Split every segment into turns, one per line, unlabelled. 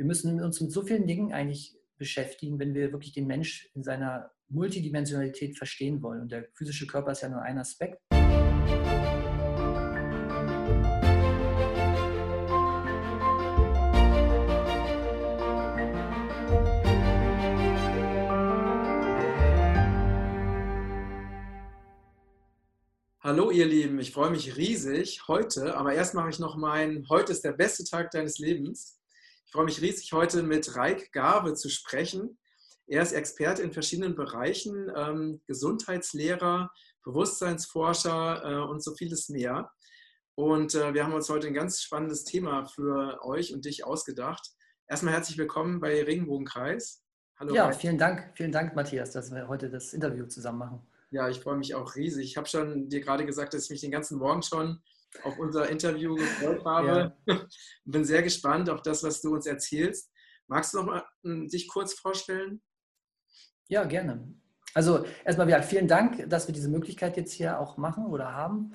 wir müssen uns mit so vielen Dingen eigentlich beschäftigen, wenn wir wirklich den Mensch in seiner Multidimensionalität verstehen wollen. Und der physische Körper ist ja nur ein Aspekt.
Hallo ihr Lieben, ich freue mich riesig heute, aber erst mache ich noch mein, heute ist der beste Tag deines Lebens. Ich freue mich riesig, heute mit Reik Gabe zu sprechen. Er ist Experte in verschiedenen Bereichen, ähm, Gesundheitslehrer, Bewusstseinsforscher äh, und so vieles mehr. Und äh, wir haben uns heute ein ganz spannendes Thema für euch und dich ausgedacht. Erstmal herzlich willkommen bei Regenbogenkreis.
Hallo. Ja, Reik. vielen Dank, vielen Dank, Matthias, dass wir heute das Interview zusammen machen.
Ja, ich freue mich auch riesig. Ich habe schon dir gerade gesagt, dass ich mich den ganzen Morgen schon auf unser Interview gefreut habe. Ja. Bin sehr gespannt auf das, was du uns erzählst. Magst du noch mal hm, dich kurz vorstellen?
Ja, gerne. Also erstmal ja, vielen Dank, dass wir diese Möglichkeit jetzt hier auch machen oder haben.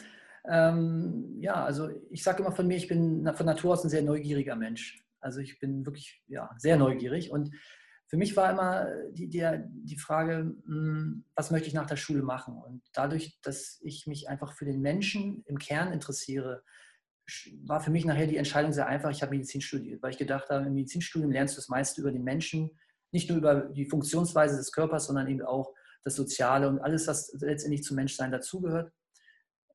Ähm, ja, also ich sage immer von mir, ich bin von Natur aus ein sehr neugieriger Mensch. Also ich bin wirklich ja, sehr neugierig und für mich war immer die, die, die Frage, hm, was möchte ich nach der Schule machen? Und dadurch, dass ich mich einfach für den Menschen im Kern interessiere, war für mich nachher die Entscheidung sehr einfach. Ich habe Medizin studiert, weil ich gedacht habe, im Medizinstudium lernst du das meiste über den Menschen, nicht nur über die Funktionsweise des Körpers, sondern eben auch das Soziale und alles, was letztendlich zum Menschsein dazugehört.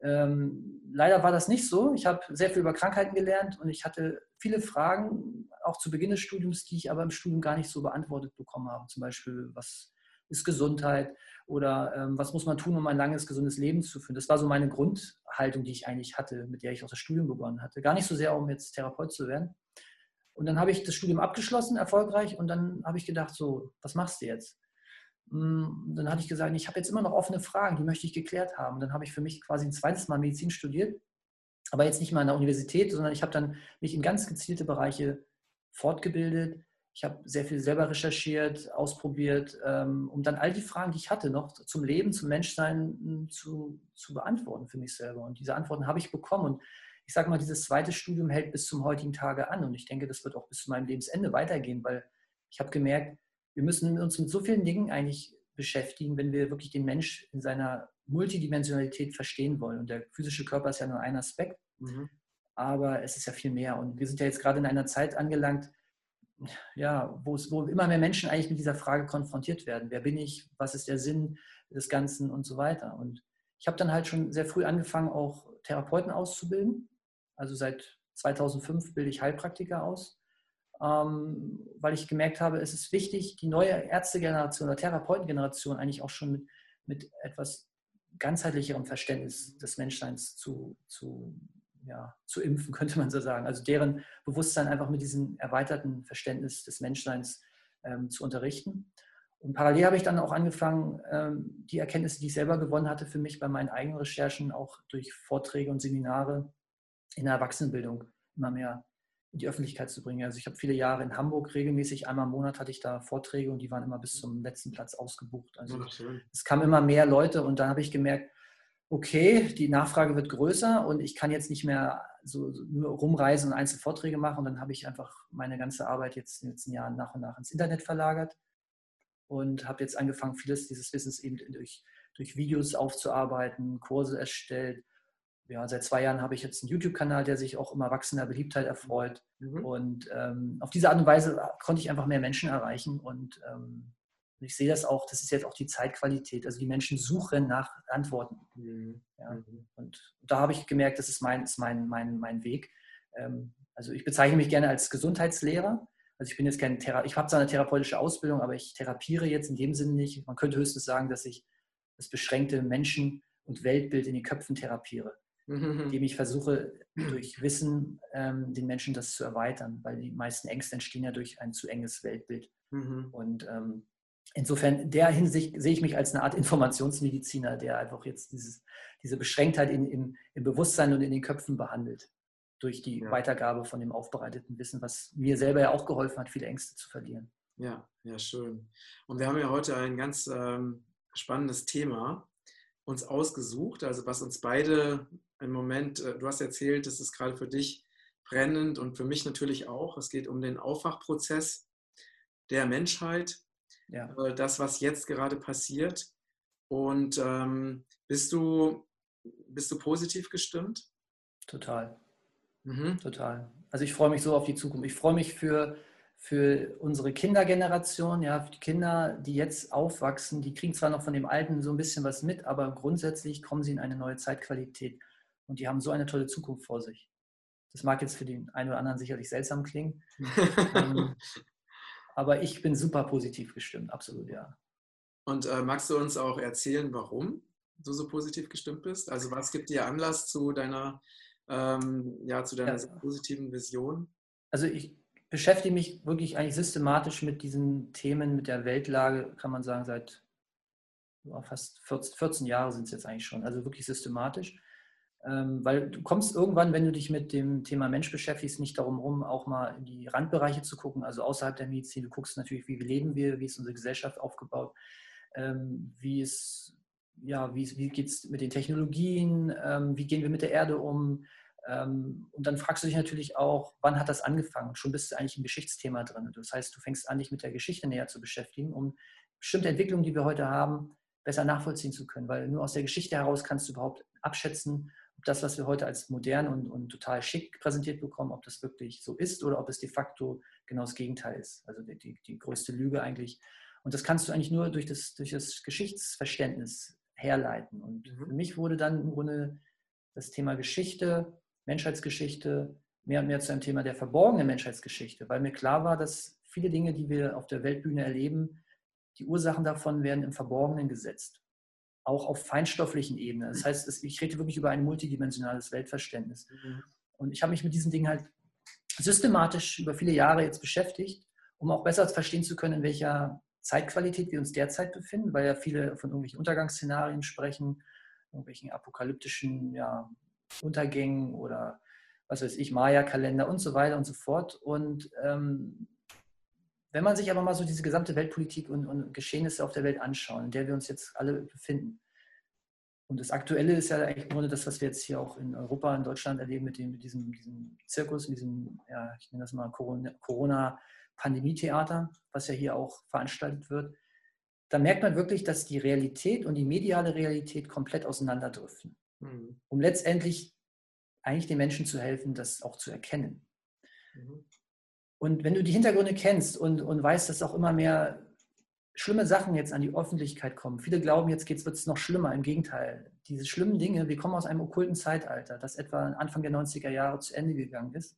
Ähm, leider war das nicht so. Ich habe sehr viel über Krankheiten gelernt und ich hatte viele Fragen, auch zu Beginn des Studiums, die ich aber im Studium gar nicht so beantwortet bekommen habe. Zum Beispiel, was ist Gesundheit oder ähm, was muss man tun, um ein langes, gesundes Leben zu führen. Das war so meine Grundhaltung, die ich eigentlich hatte, mit der ich auch das Studium begonnen hatte. Gar nicht so sehr, um jetzt Therapeut zu werden. Und dann habe ich das Studium abgeschlossen, erfolgreich, und dann habe ich gedacht, so, was machst du jetzt? Hm, dann hatte ich gesagt, ich habe jetzt immer noch offene Fragen, die möchte ich geklärt haben. Dann habe ich für mich quasi ein zweites Mal Medizin studiert, aber jetzt nicht mal an der Universität, sondern ich habe dann mich in ganz gezielte Bereiche fortgebildet. Ich habe sehr viel selber recherchiert, ausprobiert, ähm, um dann all die Fragen, die ich hatte, noch zum Leben, zum Menschsein hm, zu, zu beantworten für mich selber. Und diese Antworten habe ich bekommen. Und ich sage mal, dieses zweite Studium hält bis zum heutigen Tage an. Und ich denke, das wird auch bis zu meinem Lebensende weitergehen, weil ich habe gemerkt, wir müssen uns mit so vielen Dingen eigentlich beschäftigen, wenn wir wirklich den Mensch in seiner Multidimensionalität verstehen wollen. Und der physische Körper ist ja nur ein Aspekt, mhm. aber es ist ja viel mehr. Und wir sind ja jetzt gerade in einer Zeit angelangt, ja, wo, es, wo immer mehr Menschen eigentlich mit dieser Frage konfrontiert werden. Wer bin ich? Was ist der Sinn des Ganzen und so weiter? Und ich habe dann halt schon sehr früh angefangen, auch Therapeuten auszubilden. Also seit 2005 bilde ich Heilpraktiker aus ähm, weil ich gemerkt habe, es ist wichtig, die neue Ärztegeneration oder Therapeutengeneration eigentlich auch schon mit, mit etwas ganzheitlicherem Verständnis des Menschseins zu, zu, ja, zu impfen, könnte man so sagen. Also deren Bewusstsein einfach mit diesem erweiterten Verständnis des Menschseins ähm, zu unterrichten. Und parallel habe ich dann auch angefangen, ähm, die Erkenntnisse, die ich selber gewonnen hatte, für mich bei meinen eigenen Recherchen auch durch Vorträge und Seminare in der Erwachsenenbildung immer mehr in die Öffentlichkeit zu bringen. Also ich habe viele Jahre in Hamburg regelmäßig, einmal im Monat hatte ich da Vorträge und die waren immer bis zum letzten Platz ausgebucht. Also es kamen immer mehr Leute und dann habe ich gemerkt, okay, die Nachfrage wird größer und ich kann jetzt nicht mehr so, nur rumreisen und einzelne Vorträge machen. Und dann habe ich einfach meine ganze Arbeit jetzt in den letzten Jahren nach und nach ins Internet verlagert und habe jetzt angefangen, vieles dieses Wissens eben durch, durch Videos aufzuarbeiten, Kurse erstellt, ja, seit zwei Jahren habe ich jetzt einen YouTube-Kanal, der sich auch immer wachsender Beliebtheit erfreut. Mhm. Und ähm, auf diese Art und Weise konnte ich einfach mehr Menschen erreichen. Und ähm, ich sehe das auch, das ist jetzt auch die Zeitqualität. Also die Menschen suchen nach Antworten. Mhm. Ja. Mhm. Und da habe ich gemerkt, das ist mein, ist mein, mein, mein Weg. Ähm, also ich bezeichne mich gerne als Gesundheitslehrer. Also ich bin jetzt kein Thera ich habe zwar eine therapeutische Ausbildung, aber ich therapiere jetzt in dem Sinne nicht. Man könnte höchstens sagen, dass ich das beschränkte Menschen- und Weltbild in den Köpfen therapiere mhm. indem ich versuche, durch Wissen ähm, den Menschen das zu erweitern, weil die meisten Ängste entstehen ja durch ein zu enges Weltbild. Mhm. Und ähm, insofern, in der Hinsicht sehe ich mich als eine Art Informationsmediziner, der einfach jetzt dieses, diese Beschränktheit in, in, im Bewusstsein und in den Köpfen behandelt durch die ja. Weitergabe von dem aufbereiteten Wissen, was mir selber ja auch geholfen hat, viele Ängste zu verlieren.
Ja, ja, schön. Und wir haben ja heute ein ganz ähm, spannendes Thema uns ausgesucht, also was uns beide im Moment, äh, du hast erzählt, dass es gerade für dich brennend und für mich natürlich auch. Es geht um den Aufwachprozess der Menschheit, ja. Äh, das, was jetzt gerade passiert. Und ähm, bist, du, bist du positiv gestimmt?
Total. Mhm. Total. Also ich freue mich so auf die Zukunft. Ich freue mich für, für unsere Kindergeneration, ja, für die Kinder, die jetzt aufwachsen, die kriegen zwar noch von dem Alten so ein bisschen was mit, aber grundsätzlich kommen sie in eine neue Zeitqualität und die haben so eine tolle Zukunft vor sich. Das mag jetzt für den einen oder anderen sicherlich seltsam klingen, ähm, aber ich bin super positiv gestimmt, absolut, ja.
Und äh, magst du uns auch erzählen, warum du so positiv gestimmt bist? Also was gibt dir Anlass zu deiner, ähm, ja, zu deiner ja. positiven Vision?
Also ich beschäftige mich wirklich eigentlich systematisch mit diesen Themen, mit der Weltlage, kann man sagen, seit fast 14, 14 Jahren sind es jetzt eigentlich schon, also wirklich systematisch. Ähm, weil du kommst irgendwann, wenn du dich mit dem Thema Mensch beschäftigst, nicht darum rum, auch mal in die Randbereiche zu gucken, also außerhalb der Medizin. Du guckst natürlich, wie leben wir, wie ist unsere Gesellschaft aufgebaut, ähm, wie, ist, ja, wie, wie geht es mit den Technologien, ähm, wie gehen wir mit der Erde um. Und dann fragst du dich natürlich auch, wann hat das angefangen? Schon bist du eigentlich im Geschichtsthema drin. Das heißt, du fängst an, dich mit der Geschichte näher zu beschäftigen, um bestimmte Entwicklungen, die wir heute haben, besser nachvollziehen zu können. Weil nur aus der Geschichte heraus kannst du überhaupt abschätzen, ob das, was wir heute als modern und, und total schick präsentiert bekommen, ob das wirklich so ist oder ob es de facto genau das Gegenteil ist. Also die, die, die größte Lüge eigentlich. Und das kannst du eigentlich nur durch das, durch das Geschichtsverständnis herleiten. Und mhm. für mich wurde dann im Grunde das Thema Geschichte, Menschheitsgeschichte, mehr und mehr zu einem Thema der verborgenen Menschheitsgeschichte, weil mir klar war, dass viele Dinge, die wir auf der Weltbühne erleben, die Ursachen davon werden im Verborgenen gesetzt auch auf feinstofflichen Ebene. Das heißt, ich rede wirklich über ein multidimensionales Weltverständnis. Mhm. Und ich habe mich mit diesen Dingen halt systematisch über viele Jahre jetzt beschäftigt, um auch besser verstehen zu können, in welcher Zeitqualität wir uns derzeit befinden, weil ja viele von irgendwelchen Untergangsszenarien sprechen, irgendwelchen apokalyptischen ja, Untergängen oder was weiß ich, Maya-Kalender und so weiter und so fort. Und ähm, wenn man sich aber mal so diese gesamte Weltpolitik und, und, Geschehnisse auf der Welt anschaut, in der wir uns jetzt alle befinden, und das Aktuelle ist ja eigentlich Grunde das, was wir jetzt hier auch in Europa, in Deutschland erleben mit, dem, mit diesem, diesem Zirkus, mit diesem, ja, ich nenne das mal Corona-Pandemie-Theater, was ja hier auch veranstaltet wird. Da merkt man wirklich, dass die Realität und die mediale Realität komplett auseinanderdriften, mhm. um letztendlich eigentlich den Menschen zu helfen, das auch zu erkennen. Mhm. Und wenn du die Hintergründe kennst und, und weißt, dass auch immer mehr schlimme Sachen jetzt an die Öffentlichkeit kommen, viele glauben, jetzt wird es noch schlimmer. Im Gegenteil, diese schlimmen Dinge, wir kommen aus einem okkulten Zeitalter, das etwa Anfang der 90er Jahre zu Ende gegangen ist.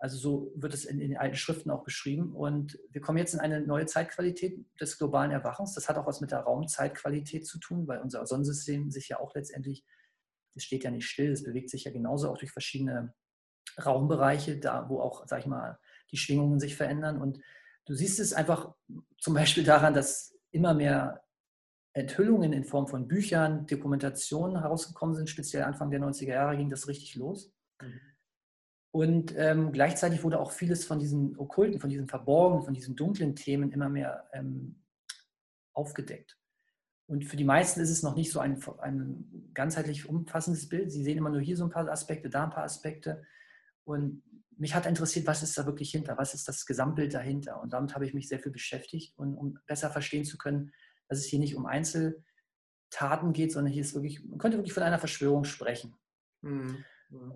Also so wird es in, in den alten Schriften auch beschrieben. Und wir kommen jetzt in eine neue Zeitqualität des globalen Erwachens. Das hat auch was mit der Raumzeitqualität zu tun, weil unser Sonnensystem sich ja auch letztendlich, es steht ja nicht still, es bewegt sich ja genauso auch durch verschiedene Raumbereiche, da wo auch, sag ich mal, die Schwingungen sich verändern. Und du siehst es einfach zum Beispiel daran, dass immer mehr Enthüllungen in Form von Büchern, Dokumentationen herausgekommen sind. Speziell Anfang der 90er Jahre ging das richtig los. Mhm. Und ähm, gleichzeitig wurde auch vieles von diesen okkulten, von diesen verborgenen, von diesen dunklen Themen immer mehr ähm, aufgedeckt. Und für die meisten ist es noch nicht so ein, ein ganzheitlich umfassendes Bild. Sie sehen immer nur hier so ein paar Aspekte, da ein paar Aspekte. Und mich hat interessiert, was ist da wirklich hinter, was ist das Gesamtbild dahinter. Und damit habe ich mich sehr viel beschäftigt, und, um besser verstehen zu können, dass es hier nicht um Einzeltaten geht, sondern hier ist wirklich, man könnte wirklich von einer Verschwörung sprechen. Mhm.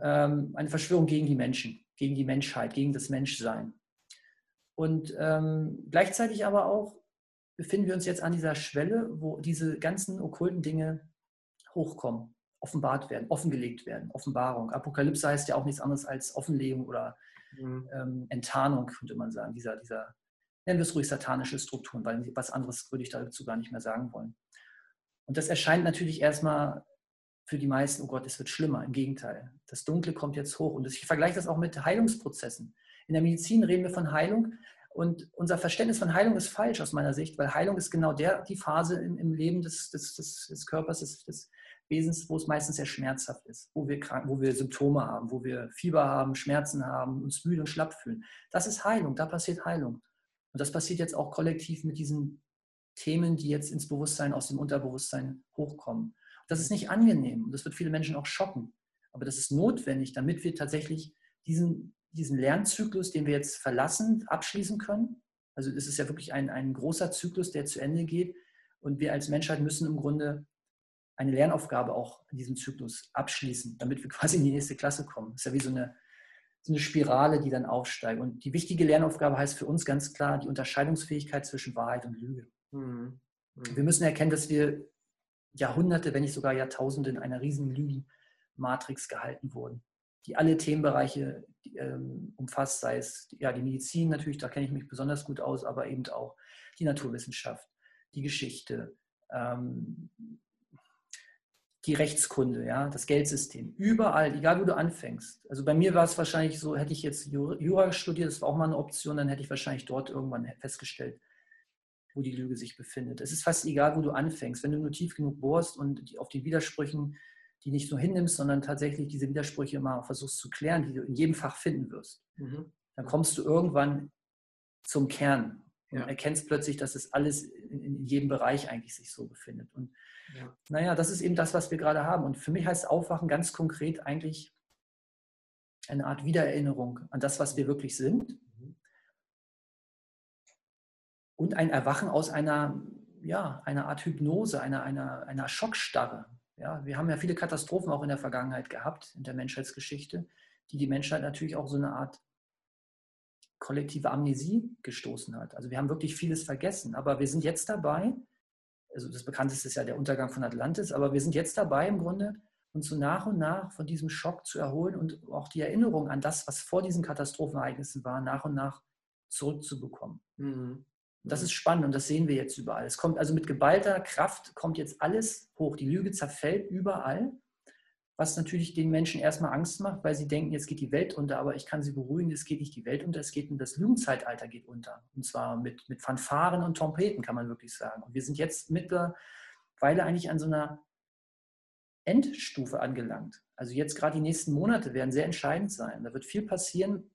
Ähm, eine Verschwörung gegen die Menschen, gegen die Menschheit, gegen das Menschsein. Und ähm, gleichzeitig aber auch befinden wir uns jetzt an dieser Schwelle, wo diese ganzen okkulten Dinge hochkommen offenbart werden, offengelegt werden. Offenbarung. Apokalypse heißt ja auch nichts anderes als Offenlegung oder mhm. ähm, Enttarnung, könnte man sagen. Dieser, dieser, nennen wir es ruhig satanische Strukturen, weil was anderes würde ich dazu gar nicht mehr sagen wollen. Und das erscheint natürlich erstmal für die meisten, oh Gott, es wird schlimmer. Im Gegenteil. Das Dunkle kommt jetzt hoch. Und ich vergleiche das auch mit Heilungsprozessen. In der Medizin reden wir von Heilung. Und unser Verständnis von Heilung ist falsch aus meiner Sicht, weil Heilung ist genau der, die Phase im, im Leben des, des, des, des Körpers, des, des, Wesens, wo es meistens sehr schmerzhaft ist, wo wir, krank, wo wir Symptome haben, wo wir Fieber haben, Schmerzen haben, uns müde und schlapp fühlen. Das ist Heilung, da passiert Heilung. Und das passiert jetzt auch kollektiv mit diesen Themen, die jetzt ins Bewusstsein, aus dem Unterbewusstsein hochkommen. Das ist nicht angenehm und das wird viele Menschen auch schocken. Aber das ist notwendig, damit wir tatsächlich diesen, diesen Lernzyklus, den wir jetzt verlassen, abschließen können. Also es ist ja wirklich ein, ein großer Zyklus, der zu Ende geht. Und wir als Menschheit müssen im Grunde eine Lernaufgabe auch in diesem Zyklus abschließen, damit wir quasi in die nächste Klasse kommen. Das ist ja wie so eine, so eine Spirale, die dann aufsteigt. Und die wichtige Lernaufgabe heißt für uns ganz klar die Unterscheidungsfähigkeit zwischen Wahrheit und Lüge. Mhm. Wir müssen erkennen, dass wir Jahrhunderte, wenn nicht sogar Jahrtausende in einer riesigen Lügenmatrix gehalten wurden, die alle Themenbereiche ähm, umfasst, sei es ja, die Medizin natürlich, da kenne ich mich besonders gut aus, aber eben auch die Naturwissenschaft, die Geschichte, ähm, die Rechtskunde, ja, das Geldsystem, überall, egal wo du anfängst. Also bei mir war es wahrscheinlich so, hätte ich jetzt Jura studiert, das war auch mal eine Option, dann hätte ich wahrscheinlich dort irgendwann festgestellt, wo die Lüge sich befindet. Es ist fast egal, wo du anfängst. Wenn du nur tief genug bohrst und auf die Widersprüchen, die nicht nur hinnimmst, sondern tatsächlich diese Widersprüche mal versuchst zu klären, die du in jedem Fach finden wirst, mhm. dann kommst du irgendwann zum Kern und ja. erkennst plötzlich, dass es alles in, in, jedem Bereich eigentlich sich so befindet. Und ja. naja, das ist eben das, was wir gerade haben. Und für mich heißt Aufwachen ganz konkret eigentlich eine Art Wiedererinnerung an das, was wir wirklich sind. Und ein Erwachen aus einer, ja, einer Art Hypnose, einer, einer, einer Schockstarre. Ja, wir haben ja viele Katastrophen auch in der Vergangenheit gehabt, in der Menschheitsgeschichte, die die Menschheit natürlich auch so eine Art kollektive Amnesie gestoßen hat. Also wir haben wirklich vieles vergessen, aber wir sind jetzt dabei, also das bekannteste ist ja der Untergang von Atlantis, aber wir sind jetzt dabei im Grunde, uns so nach und nach von diesem Schock zu erholen und auch die Erinnerung an das, was vor diesen Katastrophenereignissen war, nach und nach zurückzubekommen. Mhm. Das ist spannend und das sehen wir jetzt überall. Es kommt also mit geballter Kraft kommt jetzt alles hoch. Die Lüge zerfällt überall was natürlich den Menschen erstmal Angst macht, weil sie denken, jetzt geht die Welt unter, aber ich kann sie beruhigen, es geht nicht die Welt unter, es geht das Lügenzeitalter geht unter. Und zwar mit, mit Fanfaren und Trompeten, kann man wirklich sagen. Und wir sind jetzt mittlerweile eigentlich an so einer Endstufe angelangt. Also jetzt gerade die nächsten Monate werden sehr entscheidend sein. Da wird viel passieren,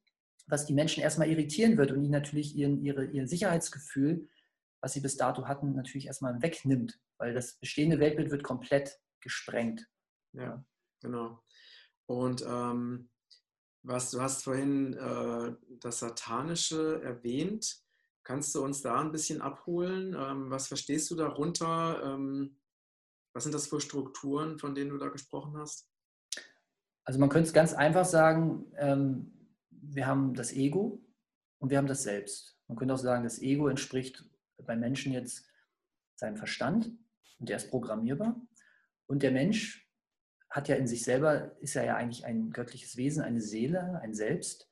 was die Menschen erstmal irritieren wird und ihnen natürlich ihren, ihre, ihr Sicherheitsgefühl, was sie bis dato hatten, natürlich erstmal wegnimmt, weil das bestehende Weltbild wird komplett gesprengt.
Ja. Genau. Und ähm, was du hast vorhin äh, das Satanische erwähnt. Kannst du uns da ein bisschen abholen? Ähm, was verstehst du darunter? Ähm, was sind das für Strukturen, von denen du da gesprochen hast?
Also man könnte es ganz einfach sagen, ähm, wir haben das Ego und wir haben das Selbst. Man könnte auch sagen, das Ego entspricht beim Menschen jetzt seinem Verstand und der ist programmierbar. Und der Mensch hat ja in sich selber, ist er ja eigentlich ein göttliches Wesen, eine Seele, ein Selbst.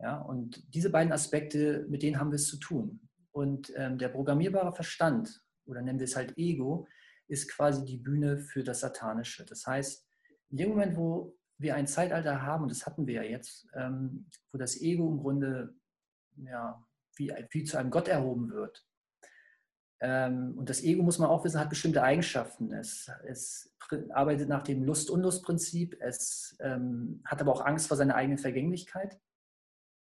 Ja, und diese beiden Aspekte, mit denen haben wir es zu tun. Und ähm, der programmierbare Verstand, oder nennen wir es halt Ego, ist quasi die Bühne für das Satanische. Das heißt, in dem Moment, wo wir ein Zeitalter haben, und das hatten wir ja jetzt, ähm, wo das Ego im Grunde ja, wie, wie zu einem Gott erhoben wird, ähm, und das Ego, muss man auch wissen, hat bestimmte Eigenschaften. Es, es arbeitet nach dem Lust-Unlust-Prinzip. Es ähm, hat aber auch Angst vor seiner eigenen Vergänglichkeit.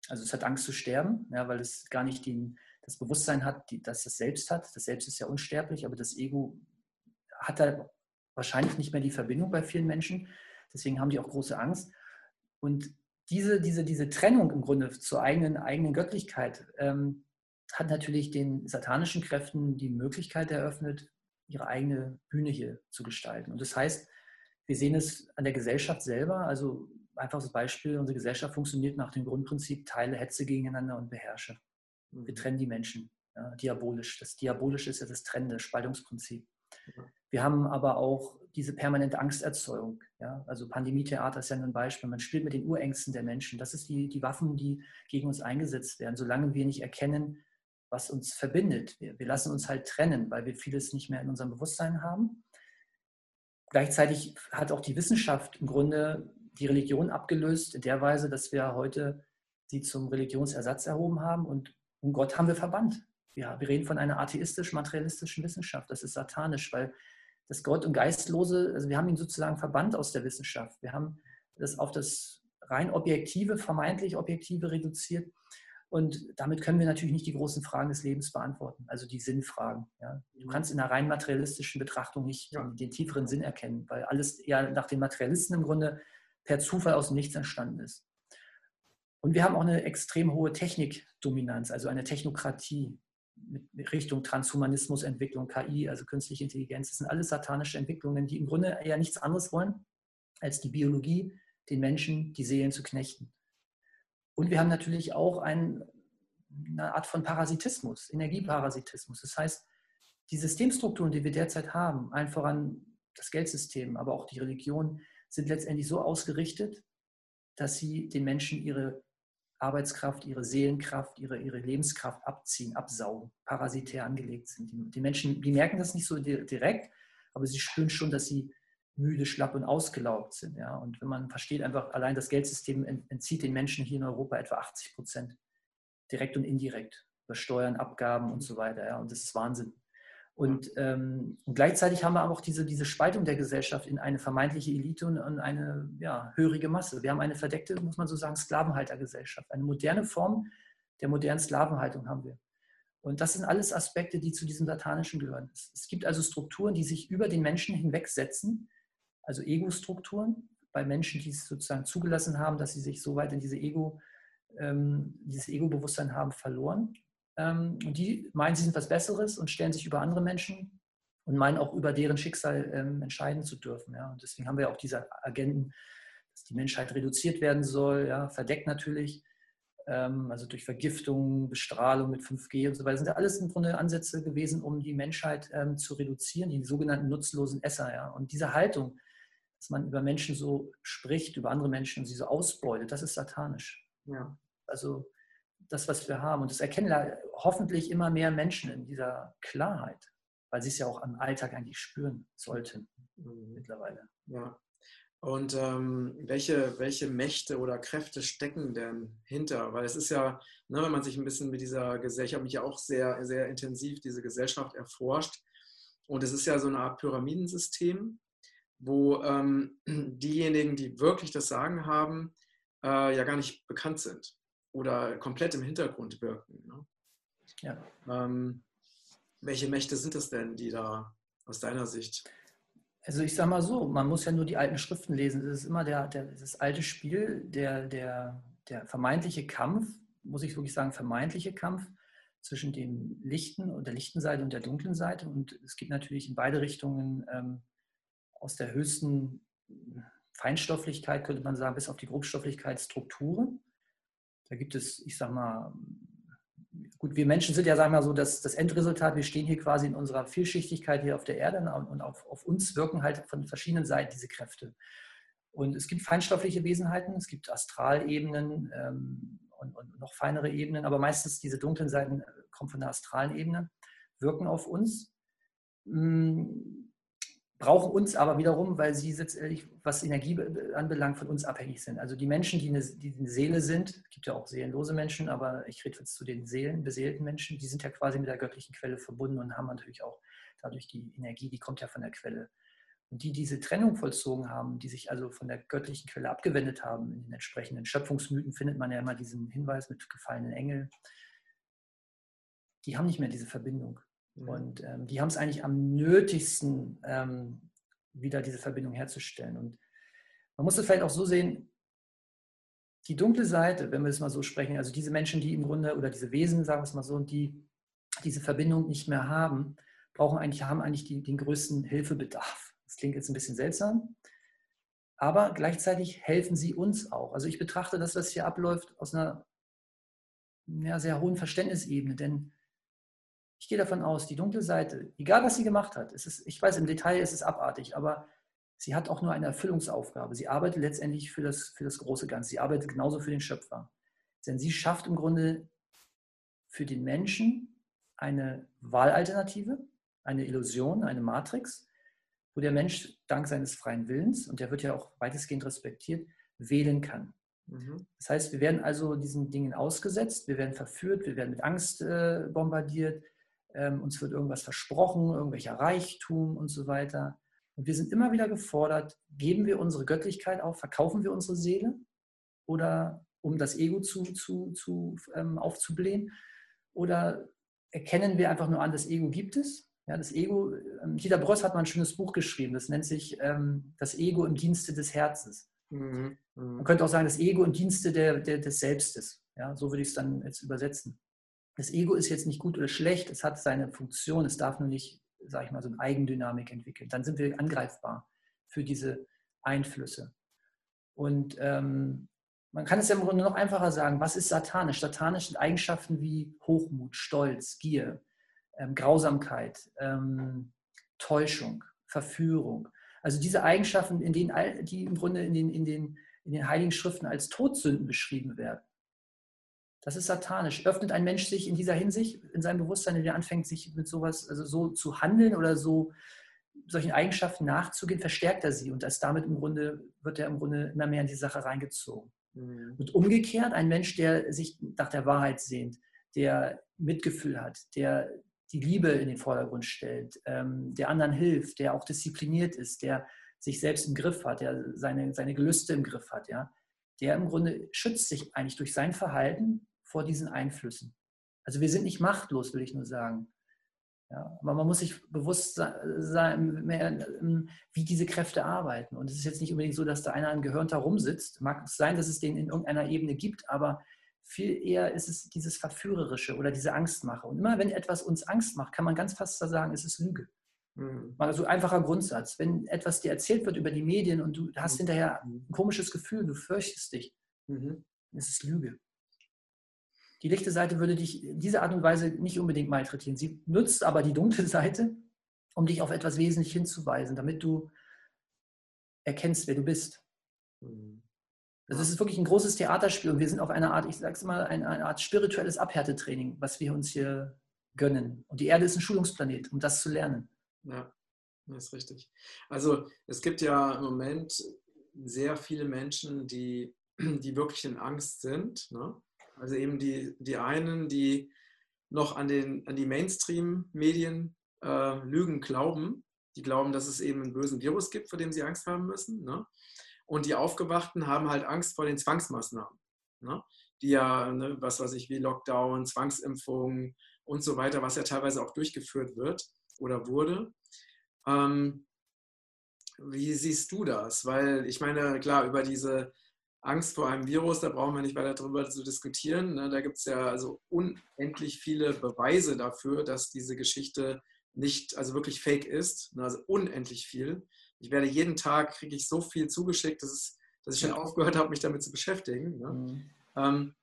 Also es hat Angst zu sterben, ja, weil es gar nicht den, das Bewusstsein hat, die, dass es selbst hat. Das Selbst ist ja unsterblich, aber das Ego hat da wahrscheinlich nicht mehr die Verbindung bei vielen Menschen. Deswegen haben die auch große Angst. Und diese, diese, diese Trennung im Grunde zur eigenen, eigenen Göttlichkeit, ähm, hat natürlich den satanischen Kräften die Möglichkeit eröffnet, ihre eigene Bühne hier zu gestalten. Und das heißt, wir sehen es an der Gesellschaft selber. Also einfaches Beispiel, unsere Gesellschaft funktioniert nach dem Grundprinzip, teile Hetze gegeneinander und beherrsche. Wir mhm. trennen die Menschen, ja, diabolisch. Das Diabolische ist ja das trennende Spaltungsprinzip. Wir haben aber auch diese permanente Angsterzeugung. Ja? Also Pandemietheater ist ja ein Beispiel. Man spielt mit den Urängsten der Menschen. Das ist die, die Waffen, die gegen uns eingesetzt werden. Solange wir nicht erkennen, was uns verbindet. Wir, wir lassen uns halt trennen, weil wir vieles nicht mehr in unserem Bewusstsein haben. Gleichzeitig hat auch die Wissenschaft im Grunde die Religion abgelöst in der Weise, dass wir heute sie zum Religionsersatz erhoben haben und um Gott haben wir verbannt. Ja, wir reden von einer atheistisch-materialistischen Wissenschaft. Das ist satanisch, weil das Gott und Geistlose, also wir haben ihn sozusagen verbannt aus der Wissenschaft. Wir haben das auf das rein objektive, vermeintlich objektive reduziert. Und damit können wir natürlich nicht die großen Fragen des Lebens beantworten, also die Sinnfragen. Ja. Du kannst in einer rein materialistischen Betrachtung nicht ja. den, den, tieferen Sinn erkennen, weil alles ja nach den Materialisten im Grunde per Zufall aus dem Nichts entstanden ist. Und wir haben auch eine extrem hohe Technikdominanz, also eine Technokratie mit Richtung Transhumanismus, Entwicklung, KI, also künstliche Intelligenz. Das sind alles satanische Entwicklungen, die im Grunde ja nichts anderes wollen, als die Biologie, den Menschen, die Seelen zu knechten. Und wir haben natürlich auch ein, eine Art von Parasitismus, Energieparasitismus. Das heißt, die Systemstrukturen, die wir derzeit haben, allen voran das Geldsystem, aber auch die Religion, sind letztendlich so ausgerichtet, dass sie den Menschen ihre Arbeitskraft, ihre Seelenkraft, ihre, ihre Lebenskraft abziehen, absaugen, parasitär angelegt sind. Die, die Menschen, die merken das nicht so direkt, aber sie spüren schon, dass sie müde, schlapp und ausgelaugt sind. Ja? Und wenn man versteht, einfach allein das Geldsystem entzieht den Menschen hier in Europa etwa 80 Prozent, direkt und indirekt, über Steuern, Abgaben und so weiter. Ja? Und das ist Wahnsinn. Und, ähm, und, gleichzeitig haben wir aber auch diese, diese Spaltung der Gesellschaft in eine vermeintliche Elite und eine ja, hörige Masse. Wir haben eine verdeckte, muss man so sagen, Sklavenhaltergesellschaft. Eine moderne Form der modernen Sklavenhaltung haben wir. Und das sind alles Aspekte, die zu diesem Satanischen gehören. Es, es gibt also Strukturen, die sich über den Menschen hinwegsetzen, also Ego-Strukturen bei Menschen, die es sozusagen zugelassen haben, dass sie sich so weit in diese Ego, ähm, dieses Ego-Bewusstsein haben, verloren. Ähm, und die meinen, sie sind was Besseres und stellen sich über andere Menschen und meinen auch über deren Schicksal ähm, entscheiden zu dürfen. Ja. Und deswegen haben wir auch diese Agenten, dass die Menschheit reduziert werden soll, ja, verdeckt natürlich, ähm, also durch Vergiftung, Bestrahlung mit 5G und so weiter. Das sind ja alles im Grunde Ansätze gewesen, um die Menschheit ähm, zu reduzieren, die sogenannten nutzlosen Esser. Ja. Und diese Haltung, dass man über Menschen so spricht, über andere Menschen und sie so ausbeutet, das ist satanisch. Ja. Also das, was wir haben. Und das erkennen hoffentlich immer mehr Menschen in dieser Klarheit, weil sie es ja auch am Alltag eigentlich spüren sollten mhm. mittlerweile.
Ja. Und ähm, welche, welche Mächte oder Kräfte stecken denn hinter? Weil es ist ja, ne, wenn man sich ein bisschen mit dieser Gesellschaft, ich habe mich ja auch sehr, sehr intensiv diese Gesellschaft erforscht. Und es ist ja so eine Art Pyramidensystem, wo ähm, diejenigen, die wirklich das Sagen haben, äh, ja gar nicht bekannt sind oder komplett im Hintergrund wirken. Ne? Ja. Ähm, welche Mächte sind es denn, die da aus deiner Sicht?
Also ich sage mal so, man muss ja nur die alten Schriften lesen. Es ist immer der, der, das alte Spiel, der, der, der vermeintliche Kampf, muss ich wirklich sagen, vermeintliche Kampf zwischen dem lichten und der lichten Seite und der dunklen Seite. Und es geht natürlich in beide Richtungen ähm, aus der höchsten Feinstofflichkeit, könnte man sagen, bis auf die Grobstofflichkeit Strukturen. Da gibt es, ich sag mal, gut, wir Menschen sind ja, sagen wir mal so, das, das Endresultat, wir stehen hier quasi in unserer Vielschichtigkeit hier auf der Erde und auf, auf uns wirken halt von verschiedenen Seiten diese Kräfte. Und es gibt feinstoffliche Wesenheiten, es gibt Astralebenen ähm, und, und, noch feinere Ebenen, aber meistens diese dunklen Seiten äh, kommen von der astralen Ebene, wirken auf uns. Hm, brauchen uns aber wiederum, weil sie letztendlich, was Energie anbelangt, von uns abhängig sind. Also die Menschen, die eine, die eine Seele sind, gibt ja auch seelenlose Menschen, aber ich rede jetzt zu den Seelen, beseelten Menschen, die sind ja quasi mit der göttlichen Quelle verbunden und haben natürlich auch dadurch die Energie, die kommt ja von der Quelle. Und die diese Trennung vollzogen haben, die sich also von der göttlichen Quelle abgewendet haben, in den entsprechenden Schöpfungsmythen findet man ja immer diesen Hinweis mit gefallenen Engeln, die haben nicht mehr diese Verbindung. Mhm. Und ähm, die haben es eigentlich am nötigsten, ähm, wieder diese Verbindung herzustellen. Und man muss es vielleicht auch so sehen, die dunkle Seite, wenn wir es mal so sprechen, also diese Menschen, die im Grunde, oder diese Wesen, sagen wir es mal so, die diese Verbindung nicht mehr haben, brauchen eigentlich, haben eigentlich die, den größten Hilfebedarf. Das klingt jetzt ein bisschen seltsam, aber gleichzeitig helfen sie uns auch. Also ich betrachte das, was hier abläuft, aus einer ja, sehr hohen Verständnisebene, denn ich gehe davon aus, die dunkle Seite, egal was sie gemacht hat, es ist, ich weiß, im Detail ist es abartig, aber sie hat auch nur eine Erfüllungsaufgabe. Sie arbeitet letztendlich für das, für das große Ganze. Sie arbeitet genauso für den Schöpfer. Denn sie schafft im Grunde für den Menschen eine Wahlalternative, eine Illusion, eine Matrix, wo der Mensch dank seines freien Willens, und der wird ja auch weitestgehend respektiert, wählen kann. Mhm. Das heißt, wir werden also diesen Dingen ausgesetzt, wir werden verführt, wir werden mit Angst äh, bombardiert, ähm, uns wird irgendwas versprochen, irgendwelcher Reichtum und so weiter. Und wir sind immer wieder gefordert, geben wir unsere Göttlichkeit auf, verkaufen wir unsere Seele oder um das Ego zu, zu, zu, ähm, aufzublähen oder erkennen wir einfach nur an, das Ego gibt es. Ja, das Ego, ähm, Dieter Bröss hat mal ein schönes Buch geschrieben, das nennt sich ähm, Das Ego im Dienste des Herzens. Mhm. Mhm. Man könnte auch sagen, das Ego im Dienste der, der, des Selbstes. Ja, so würde ich es dann jetzt übersetzen. Das Ego ist jetzt nicht gut oder schlecht, es hat seine Funktion, es darf nur nicht, sage ich mal, so eine Eigendynamik entwickeln. Dann sind wir angreifbar für diese Einflüsse. Und ähm, man kann es ja im Grunde noch einfacher sagen, was ist satanisch? Satanisch sind Eigenschaften wie Hochmut, Stolz, Gier, ähm, Grausamkeit, ähm, Täuschung, Verführung. Also diese Eigenschaften, in denen, die im Grunde in den, in, den, in den Heiligen Schriften als Todsünden beschrieben werden. Das ist satanisch. Öffnet ein Mensch sich in dieser Hinsicht, in seinem Bewusstsein, wenn er anfängt, sich mit sowas, also so zu handeln oder so solchen Eigenschaften nachzugehen, verstärkt er sie und das damit im Grunde wird er im Grunde immer mehr in die Sache reingezogen. Mhm. Und umgekehrt ein Mensch, der sich nach der Wahrheit sehnt, der Mitgefühl hat, der die Liebe in den Vordergrund stellt, ähm, der anderen hilft, der auch diszipliniert ist, der sich selbst im Griff hat, der seine, seine Gelüste im Griff hat, ja, der im Grunde schützt sich eigentlich durch sein Verhalten vor diesen Einflüssen. Also wir sind nicht machtlos, will ich nur sagen. Ja, aber man muss sich bewusst sein, ähm, wie diese Kräfte arbeiten. Und es ist jetzt nicht unbedingt so, dass da einer im Gehirn herumsitzt. Mag es sein, dass es den in irgendeiner Ebene gibt, aber viel eher ist es dieses Verführerische oder diese Angstmache. Und immer wenn etwas uns Angst macht, kann man ganz fast sagen, es ist Lüge. Mhm. Also einfacher Grundsatz. Wenn etwas dir erzählt wird über die Medien und du hast mhm. hinterher ein komisches Gefühl, du fürchtest dich, mhm. es ist Lüge. Die lichte Seite würde dich diese Art und Weise nicht unbedingt malträtieren. Sie nutzt aber die dunkle Seite, um dich auf etwas wesentlich hinzuweisen, damit du erkennst, wer du bist. Mhm. Also es ist wirklich ein großes Theaterspiel und wir sind auf einer Art, ich sage es mal, eine, eine Art spirituelles Abhärtetraining, was wir uns hier gönnen. Und die Erde ist ein Schulungsplanet, um das zu lernen.
Ja, das ist richtig. Also es gibt ja im Moment sehr viele Menschen, die, die wirklich in Angst sind. Ne? Also eben die, die einen, die noch an, den, an die Mainstream-Medien äh, Lügen glauben. Die glauben, dass es eben einen bösen Virus gibt, vor dem sie Angst haben müssen. Ne? Und die Aufgewachten haben halt Angst vor den Zwangsmaßnahmen. Ne? Die ja, ne, was weiß ich, wie Lockdown, Zwangsimpfungen und so weiter, was ja teilweise auch durchgeführt wird oder wurde. Ähm, wie siehst du das? Weil ich meine, klar, über diese Angst vor einem Virus, da brauchen wir nicht weiter darüber zu diskutieren. Ne? Da gibt es ja also unendlich viele Beweise dafür, dass diese Geschichte nicht, also wirklich fake ist. Ne? Also unendlich viel. Ich werde jeden Tag, kriege ich so viel zugeschickt, dass, es, dass ich schon aufgehört habe, mich damit zu beschäftigen. Ne? Mhm. Ähm,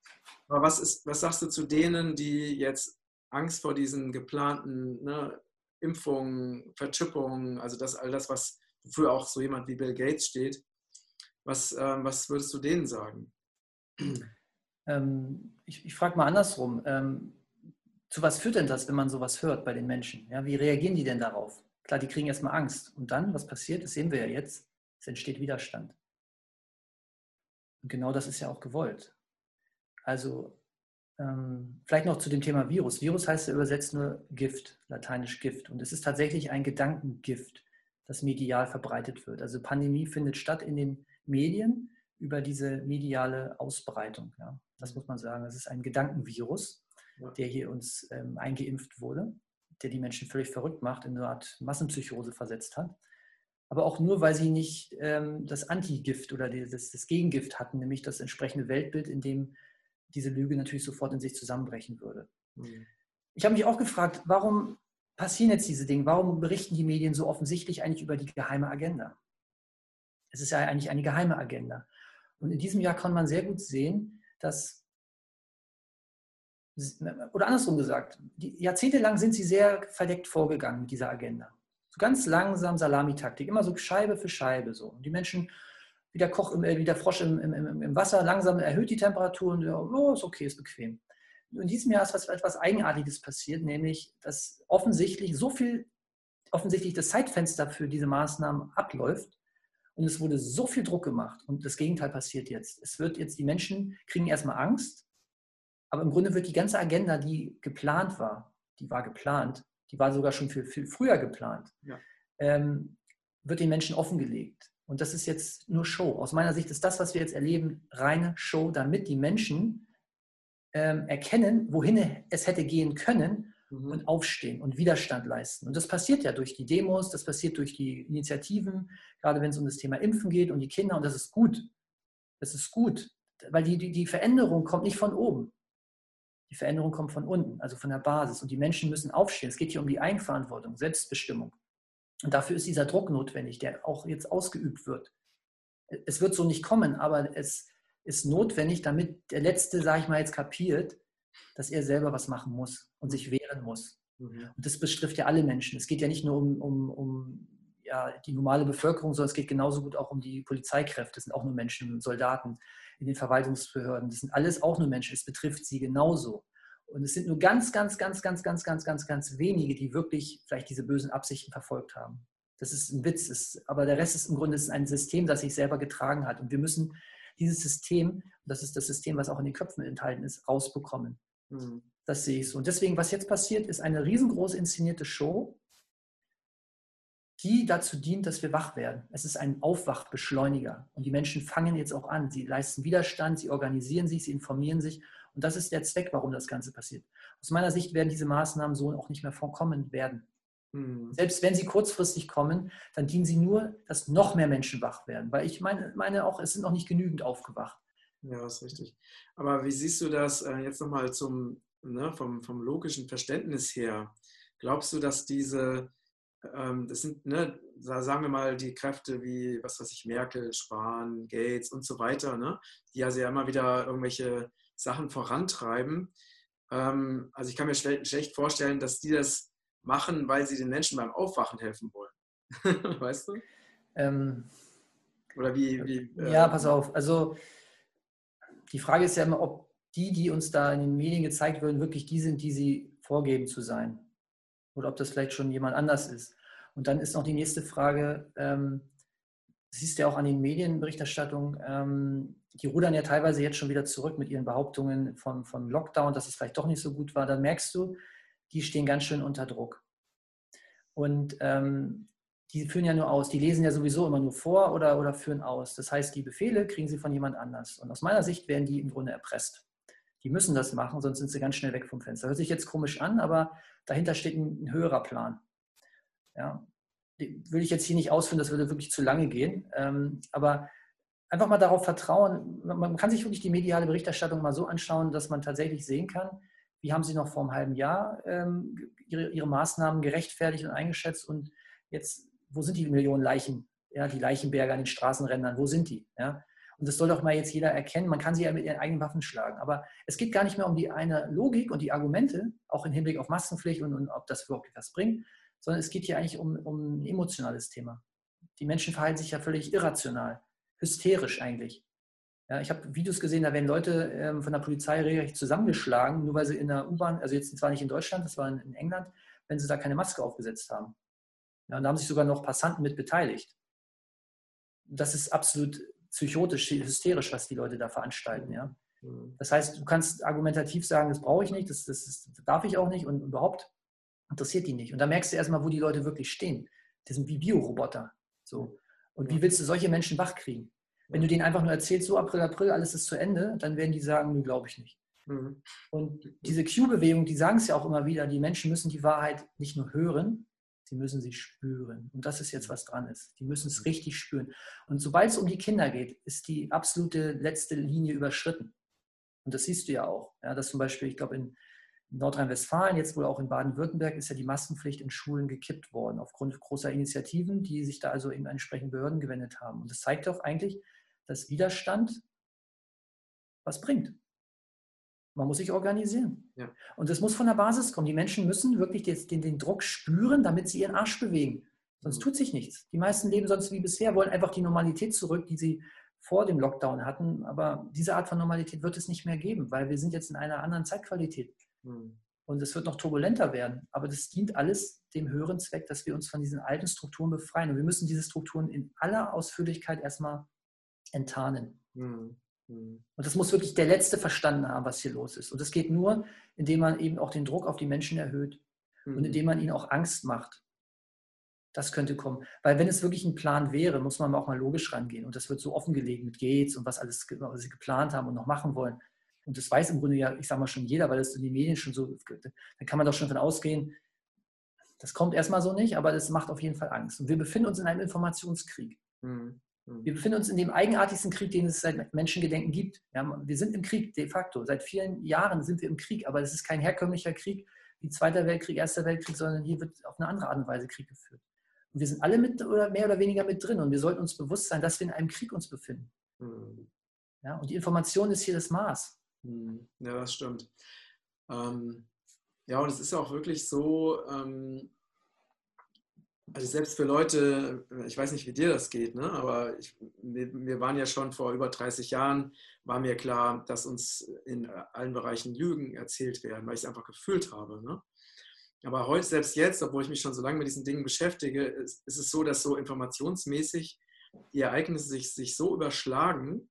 aber was, ist, was sagst du zu denen, die jetzt Angst vor diesen geplanten ne, Impfungen, Verchippungen, also das all das, was für auch so jemand wie Bill Gates steht, was, ähm, was würdest du denen sagen?
Ähm, ich, ich frage mal andersrum. Ähm, zu was führt denn das, wenn man sowas hört bei den Menschen? Ja, wie reagieren die denn darauf? Klar, die kriegen erstmal Angst. Und dann, was passiert, das sehen wir ja jetzt, es entsteht Widerstand. Und genau das ist ja auch gewollt. Also ähm, vielleicht noch zu dem Thema Virus. Virus heißt ja übersetzt nur Gift, lateinisch Gift. Und es ist tatsächlich ein Gedankengift, das medial verbreitet wird. Also Pandemie findet statt in den Medien über diese mediale Ausbreitung. Ja. Das muss man sagen. Es ist ein Gedankenvirus, der hier uns ähm, eingeimpft wurde, der die Menschen völlig verrückt macht, in eine Art Massenpsychose versetzt hat. Aber auch nur, weil sie nicht ähm, das Antigift oder das, das Gegengift hatten, nämlich das entsprechende Weltbild, in dem diese Lüge natürlich sofort in sich zusammenbrechen würde. Mhm. Ich habe mich auch gefragt, warum passieren jetzt diese Dinge? Warum berichten die Medien so offensichtlich eigentlich über die geheime Agenda? Es ist ja eigentlich eine geheime Agenda. Und in diesem Jahr kann man sehr gut sehen, dass, oder andersrum gesagt, jahrzehntelang sind sie sehr verdeckt vorgegangen mit dieser Agenda. So ganz langsam Salamitaktik, immer so Scheibe für Scheibe so. Und die Menschen, wie der, Koch, äh, wie der Frosch im, im, im Wasser, langsam erhöht die Temperatur und oh, ist okay, ist bequem. in diesem Jahr ist was, etwas Eigenartiges passiert, nämlich, dass offensichtlich so viel, offensichtlich das Zeitfenster für diese Maßnahmen abläuft, und es wurde so viel Druck gemacht. Und das Gegenteil passiert jetzt. Es wird jetzt, die Menschen kriegen erstmal Angst, aber im Grunde wird die ganze Agenda, die geplant war, die war geplant, die war sogar schon viel, viel früher geplant, ja. ähm, wird den Menschen offengelegt. Und das ist jetzt nur Show. Aus meiner Sicht ist das, was wir jetzt erleben, reine Show, damit die Menschen ähm, erkennen, wohin es hätte gehen können mhm. und aufstehen und Widerstand leisten. Und das passiert ja durch die Demos, das passiert durch die Initiativen, gerade wenn es um das Thema Impfen geht und die Kinder, und das ist gut. Das ist gut, weil die, die, die Veränderung kommt nicht von oben. Die Veränderung kommt von unten, also von der Basis. Und die Menschen müssen aufstehen. Es geht hier um die Eigenverantwortung, Selbstbestimmung. Und dafür ist dieser Druck notwendig, der auch jetzt ausgeübt wird. Es wird so nicht kommen, aber es ist notwendig, damit der Letzte, sage ich mal, jetzt kapiert, dass er selber was machen muss und sich wehren muss. Mhm. Und das betrifft ja alle Menschen. Es geht ja nicht nur um, um, um ja, die normale Bevölkerung, sondern es geht genauso gut auch um die Polizeikräfte. Das sind auch nur Menschen, Soldaten in den Verwaltungsbehörden. Das sind alles auch nur Menschen. Es betrifft sie genauso. Und es sind nur ganz, ganz, ganz, ganz, ganz, ganz, ganz, ganz wenige, die wirklich vielleicht diese bösen Absichten verfolgt haben. Das ist ein Witz. Ist, aber der Rest ist im Grunde ist ein System, das sich selber getragen hat. Und wir müssen dieses System, das ist das System, was auch in den Köpfen enthalten ist, rausbekommen. Mhm. Das sehe ich so. Und deswegen, was jetzt passiert, ist eine riesengroß inszenierte Show, die dazu dient, dass wir wach werden. Es ist ein Aufwachbeschleuniger. Und die Menschen fangen jetzt auch an. Sie leisten Widerstand, sie organisieren sich, sie informieren sich. Und das ist der Zweck, warum das Ganze passiert. Aus meiner Sicht werden diese Maßnahmen so auch nicht mehr vorkommen werden. Mhm. Selbst wenn sie kurzfristig kommen, dann dienen sie nur, dass noch mehr Menschen wach werden. Weil ich meine, meine auch, es sind noch nicht genügend aufgewacht.
Ja, das ist richtig. Aber wie siehst du das äh, jetzt nochmal zum, ne, vom, vom logischen Verständnis her? Glaubst du, dass diese, ähm, das sind, ne, sagen wir mal, die Kräfte wie, was weiß ich, Merkel, Spahn, Gates und so weiter, ne, die ja sehr immer wieder irgendwelche Sachen vorantreiben. Ähm, also ich kann mir schlecht vorstellen, dass die das machen, weil sie den Menschen beim Aufwachen helfen wollen. weißt du? Ähm,
Oder wie, wie äh, Ja, pass auf. Also die Frage ist ja immer, ob die, die uns da in den Medien gezeigt werden, wirklich die sind, die sie vorgeben zu sein. Oder ob das vielleicht schon jemand anders ist. Und dann ist noch die nächste Frage, ähm, siehst du ja auch an den Medienberichterstattungen, ähm, die rudern ja teilweise jetzt schon wieder zurück mit ihren Behauptungen von, von Lockdown, dass es vielleicht doch nicht so gut war. Dann merkst du, die stehen ganz schön unter Druck. Und ähm, die führen ja nur aus, die lesen ja sowieso immer nur vor oder, oder führen aus. Das heißt, die Befehle kriegen sie von jemand anders. Und aus meiner Sicht werden die im Grunde erpresst. Die müssen das machen, sonst sind sie ganz schnell weg vom Fenster. Hört sich jetzt komisch an, aber dahinter steht ein, ein höherer Plan. Ja, will ich jetzt hier nicht ausführen, das würde wirklich zu lange gehen. Ähm, aber einfach mal darauf vertrauen, man kann sich wirklich die mediale Berichterstattung mal so anschauen, dass man tatsächlich sehen kann, wie haben sie noch vor einem halben Jahr ähm, ihre, ihre Maßnahmen gerechtfertigt und eingeschätzt und jetzt wo sind die Millionen Leichen, ja, die Leichenberge an den Straßenrändern, wo sind die? Ja? Und das soll doch mal jetzt jeder erkennen. Man kann sie ja mit ihren eigenen Waffen schlagen. Aber es geht gar nicht mehr um die eine Logik und die Argumente, auch im Hinblick auf Maskenpflicht und, und ob das überhaupt etwas bringt, sondern es geht hier eigentlich um, um ein emotionales Thema. Die Menschen verhalten sich ja völlig irrational, hysterisch eigentlich. Ja, ich habe Videos gesehen, da werden Leute ähm, von der Polizei regelrecht zusammengeschlagen, nur weil sie in der U-Bahn, also jetzt zwar nicht in Deutschland, das war in, in England, wenn sie da keine Maske aufgesetzt haben. Ja, und da haben sich sogar noch Passanten mit beteiligt. Das ist absolut psychotisch, hysterisch, was die Leute da veranstalten. Ja? Mhm. Das heißt, du kannst argumentativ sagen, das brauche ich nicht, das, das, das darf ich auch nicht und überhaupt interessiert die nicht. Und da merkst du erstmal, wo die Leute wirklich stehen. Die sind wie Bioroboter. So. Und wie willst du solche Menschen wachkriegen? Wenn du denen einfach nur erzählst, so April, April, alles ist zu Ende, dann werden die sagen, nö, glaube ich nicht. Mhm. Und diese Q-Bewegung, die sagen es ja auch immer wieder, die Menschen müssen die Wahrheit nicht nur hören, Sie müssen sie spüren. Und das ist jetzt, was dran ist. Die müssen es mhm. richtig spüren. Und sobald es um die Kinder geht, ist die absolute letzte Linie überschritten. Und das siehst du ja auch. Ja, dass zum Beispiel, ich glaube, in Nordrhein-Westfalen, jetzt wohl auch in Baden-Württemberg, ist ja die Maskenpflicht in Schulen gekippt worden, aufgrund großer Initiativen, die sich da also in entsprechenden Behörden gewendet haben. Und das zeigt doch eigentlich, dass Widerstand was bringt. Man muss sich organisieren. Ja. Und das muss von der Basis kommen. Die Menschen müssen wirklich den, den, Druck spüren, damit sie ihren Arsch bewegen. Sonst mhm. tut sich nichts. Die meisten leben sonst wie bisher, wollen einfach die Normalität zurück, die sie vor dem Lockdown hatten. Aber diese Art von Normalität wird es nicht mehr geben, weil wir sind jetzt in einer anderen Zeitqualität. Mhm. Und es wird noch turbulenter werden. Aber das dient alles dem höheren Zweck, dass wir uns von diesen alten Strukturen befreien. Und wir müssen diese Strukturen in aller Ausführlichkeit erstmal enttarnen. Mhm. Und das muss wirklich der Letzte verstanden haben, was hier los ist. Und das geht nur, indem man eben auch den Druck auf die Menschen erhöht mhm. und indem man ihnen auch Angst macht. Das könnte kommen. Weil wenn es wirklich ein Plan wäre, muss man auch mal logisch rangehen. Und das wird so offengelegt mit Gates und was alles was sie geplant haben und noch machen wollen. Und das weiß im Grunde ja, ich sage mal schon jeder, weil das in den Medien schon so, dann kann man doch schon davon ausgehen, das kommt erstmal so nicht, aber das macht auf jeden Fall Angst. Und wir befinden uns in einem Informationskrieg. Mhm. Mhm. Wir befinden uns in dem eigenartigsten Krieg, den es seit Menschengedenken gibt. wir sind im Krieg de facto. Seit vielen Jahren sind wir im Krieg, aber es ist kein herkömmlicher Krieg wie Zweiter Weltkrieg, Erster Weltkrieg, sondern hier wird auf eine andere Art und Weise Krieg geführt. Und wir sind alle mit oder mehr oder weniger mit drin und wir sollten uns bewusst sein, dass wir in einem Krieg uns befinden. Mhm. Ja, und die Information ist hier das Maß.
Mhm. Ja, das stimmt. Ähm, ja, und es ist auch wirklich so, ähm, also selbst für Leute, ich weiß nicht, wie dir das geht, ne? aber ich, wir, waren ja schon vor über 30 Jahren, war mir klar, dass uns in allen Bereichen Lügen erzählt werden, weil ich es einfach gefühlt habe. Ne? Aber heute, selbst jetzt, obwohl ich mich schon so lange mit diesen Dingen beschäftige, ist, ist es so, dass so informationsmäßig die Ereignisse sich, sich so überschlagen,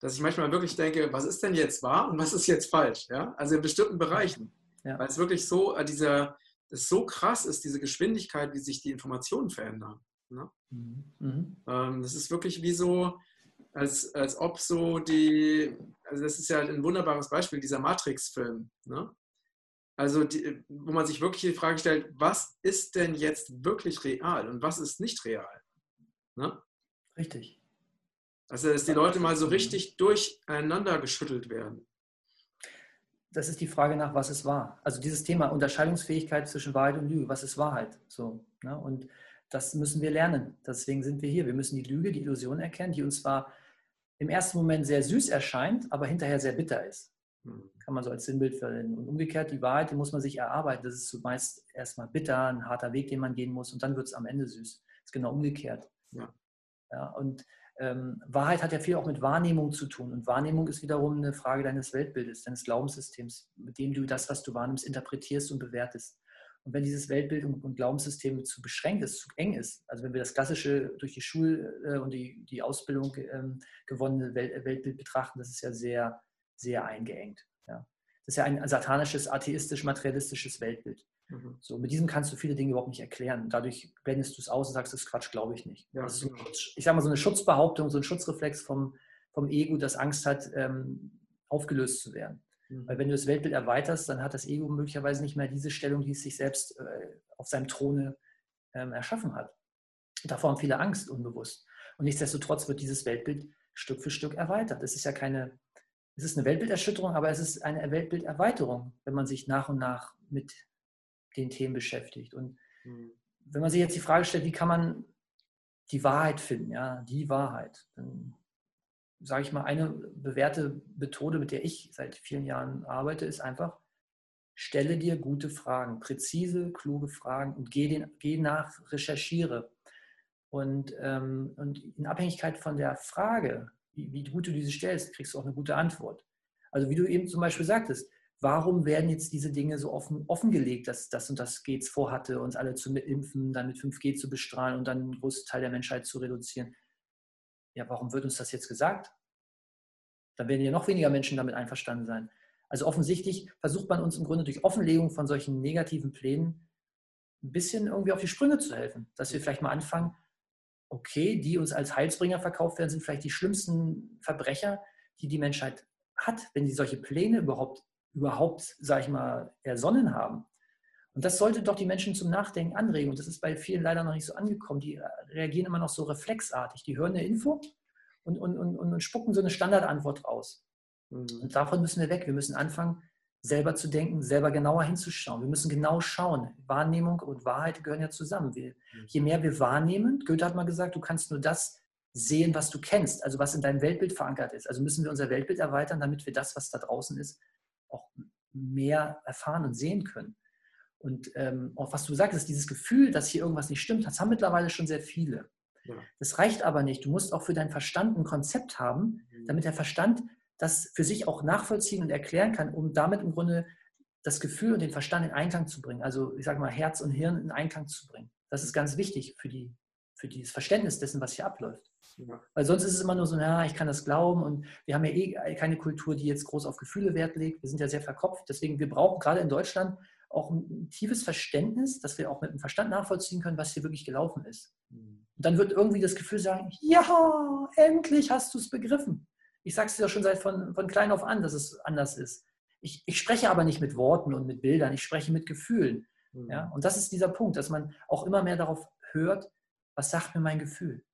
dass ich manchmal wirklich denke, was ist denn jetzt wahr und was ist jetzt falsch? Ja? Also in bestimmten Bereichen. Ja. Weil es wirklich so, äh, dieser, es so krass ist, diese Geschwindigkeit, wie sich die Informationen verändern. Ne? Mhm. mhm. Ähm, das ist wirklich wie so, als, als ob so die, also das ist ja ein wunderbares Beispiel, dieser Matrix-Film. Ne? Also, die, wo man sich wirklich die Frage stellt, was ist denn jetzt wirklich real und was ist nicht real? Ne?
Richtig.
Also, dass die Leute mal so richtig durcheinander geschüttelt werden.
Das ist die Frage nach, was ist wahr. Also dieses Thema Unterscheidungsfähigkeit zwischen Wahrheit und Lüge, was ist Wahrheit? So, ne? Und das müssen wir lernen. Deswegen sind wir hier. Wir müssen die Lüge, die Illusion erkennen, die uns zwar im ersten Moment sehr süß erscheint, aber hinterher sehr bitter ist. Hm. Kann man so als Sinnbild verwenden. Und umgekehrt, die Wahrheit, die muss man sich erarbeiten. Das ist zumeist erstmal bitter, ein harter Weg, den man gehen muss und dann wird es am Ende süß. Das ist genau umgekehrt. Ja. Ja und ähm, Wahrheit hat ja viel auch mit Wahrnehmung zu tun. Und Wahrnehmung ist wiederum eine Frage deines Weltbildes, deines Glaubenssystems, mit dem du das, was du wahrnimmst, interpretierst und bewertest. Und wenn dieses Weltbild und Glaubenssystem zu beschränkt ist, zu eng ist, also wenn wir das klassische durch die Schule äh, und die, die Ausbildung ähm, gewonnene Weltbild betrachten, das ist ja sehr, sehr eingeengt. Ja. Das ist ja ein satanisches, atheistisch-materialistisches Weltbild. Mhm. So, mit diesem kannst du viele Dinge überhaupt nicht erklären. Dadurch blendest du es aus und sagst, das ist Quatsch, glaube ich nicht. Ja, so, genau. ich sage mal, so eine Schutzbehauptung, so ein Schutzreflex vom, vom Ego, das Angst hat, ähm, aufgelöst zu werden. Mhm. Weil wenn du das Weltbild erweiterst, dann hat das Ego möglicherweise nicht mehr diese Stellung, die es sich selbst äh, auf seinem Throne ähm, erschaffen hat. Davor haben viele Angst, unbewusst. Und nichtsdestotrotz wird dieses Weltbild Stück für Stück erweitert. Es ist ja keine, es ist eine Weltbilderschütterung, aber es ist eine Weltbilderweiterung, wenn man sich nach und nach mit den Themen beschäftigt. Und mhm. wenn man sich jetzt die Frage stellt, wie kann man die Wahrheit finden, ja, die Wahrheit, dann sage ich mal, eine bewährte Methode, mit der ich seit vielen Jahren arbeite, ist einfach, stelle dir gute Fragen, präzise, kluge Fragen und geh, den, geh nach, recherchiere. Und, ähm, und in Abhängigkeit von der Frage, wie, wie gut du diese stellst, kriegst du auch eine gute Antwort. Also wie du eben zum Beispiel sagtest, warum werden jetzt diese Dinge so offen, offengelegt, dass das und das Gates vorhatte, uns alle zu impfen, dann mit 5G zu bestrahlen und dann einen großen Teil der Menschheit zu reduzieren? Ja, warum wird uns das jetzt gesagt? Dann werden ja noch weniger Menschen damit einverstanden sein. Also offensichtlich versucht man uns im Grunde durch Offenlegung von solchen negativen Plänen ein bisschen irgendwie auf die Sprünge zu helfen, dass wir vielleicht mal anfangen, okay, die uns als Heilsbringer verkauft werden, sind vielleicht die schlimmsten Verbrecher, die die Menschheit hat, wenn sie solche Pläne überhaupt überhaupt, sage ich mal, ersonnen haben. Und das sollte doch die Menschen zum Nachdenken anregen. Und das ist bei vielen leider noch nicht so angekommen. Die reagieren immer noch so reflexartig. Die hören eine Info und, und, und, und spucken so eine Standardantwort raus. Mhm. Und davon müssen wir weg. Wir müssen anfangen, selber zu denken, selber genauer hinzuschauen. Wir müssen genau schauen. Wahrnehmung und Wahrheit gehören ja zusammen. Wir, mhm. je mehr wir wahrnehmen, Goethe hat mal gesagt, du kannst nur das sehen, was du kennst, also was in deinem Weltbild verankert ist. Also müssen wir unser Weltbild erweitern, damit wir das, was da draußen ist, auch mehr erfahren und sehen können. Und ähm, auch was du sagst, dieses Gefühl, dass hier irgendwas nicht stimmt, das haben mittlerweile schon sehr viele. Ja. Das reicht aber nicht. Du musst auch für deinen Verstand ein Konzept haben, mhm. damit der Verstand das für sich auch nachvollziehen und erklären kann, um damit im Grunde das Gefühl und den Verstand in Einklang zu bringen. Also ich sage mal, Herz und Hirn in Einklang zu bringen. Das ist ganz wichtig für, die, für dieses Verständnis dessen, was hier abläuft. Ja. Weil sonst ist es immer nur so, ja, ich kann das glauben und wir haben ja eh keine Kultur, die jetzt groß auf Gefühle Wert legt. Wir sind ja sehr verkopft. Deswegen, wir brauchen gerade in Deutschland auch ein tiefes Verständnis, dass wir auch mit dem Verstand nachvollziehen können, was hier wirklich gelaufen ist. Mhm. Und dann wird irgendwie das Gefühl sagen, ja, endlich hast du es begriffen. Ich sage es dir schon seit von, von klein auf an, dass es anders ist. Ich, ich, spreche aber nicht mit Worten und mit Bildern, ich spreche mit Gefühlen. Mhm. Ja? Und das ist dieser Punkt, dass man auch immer mehr darauf hört, was sagt mir mein Gefühl?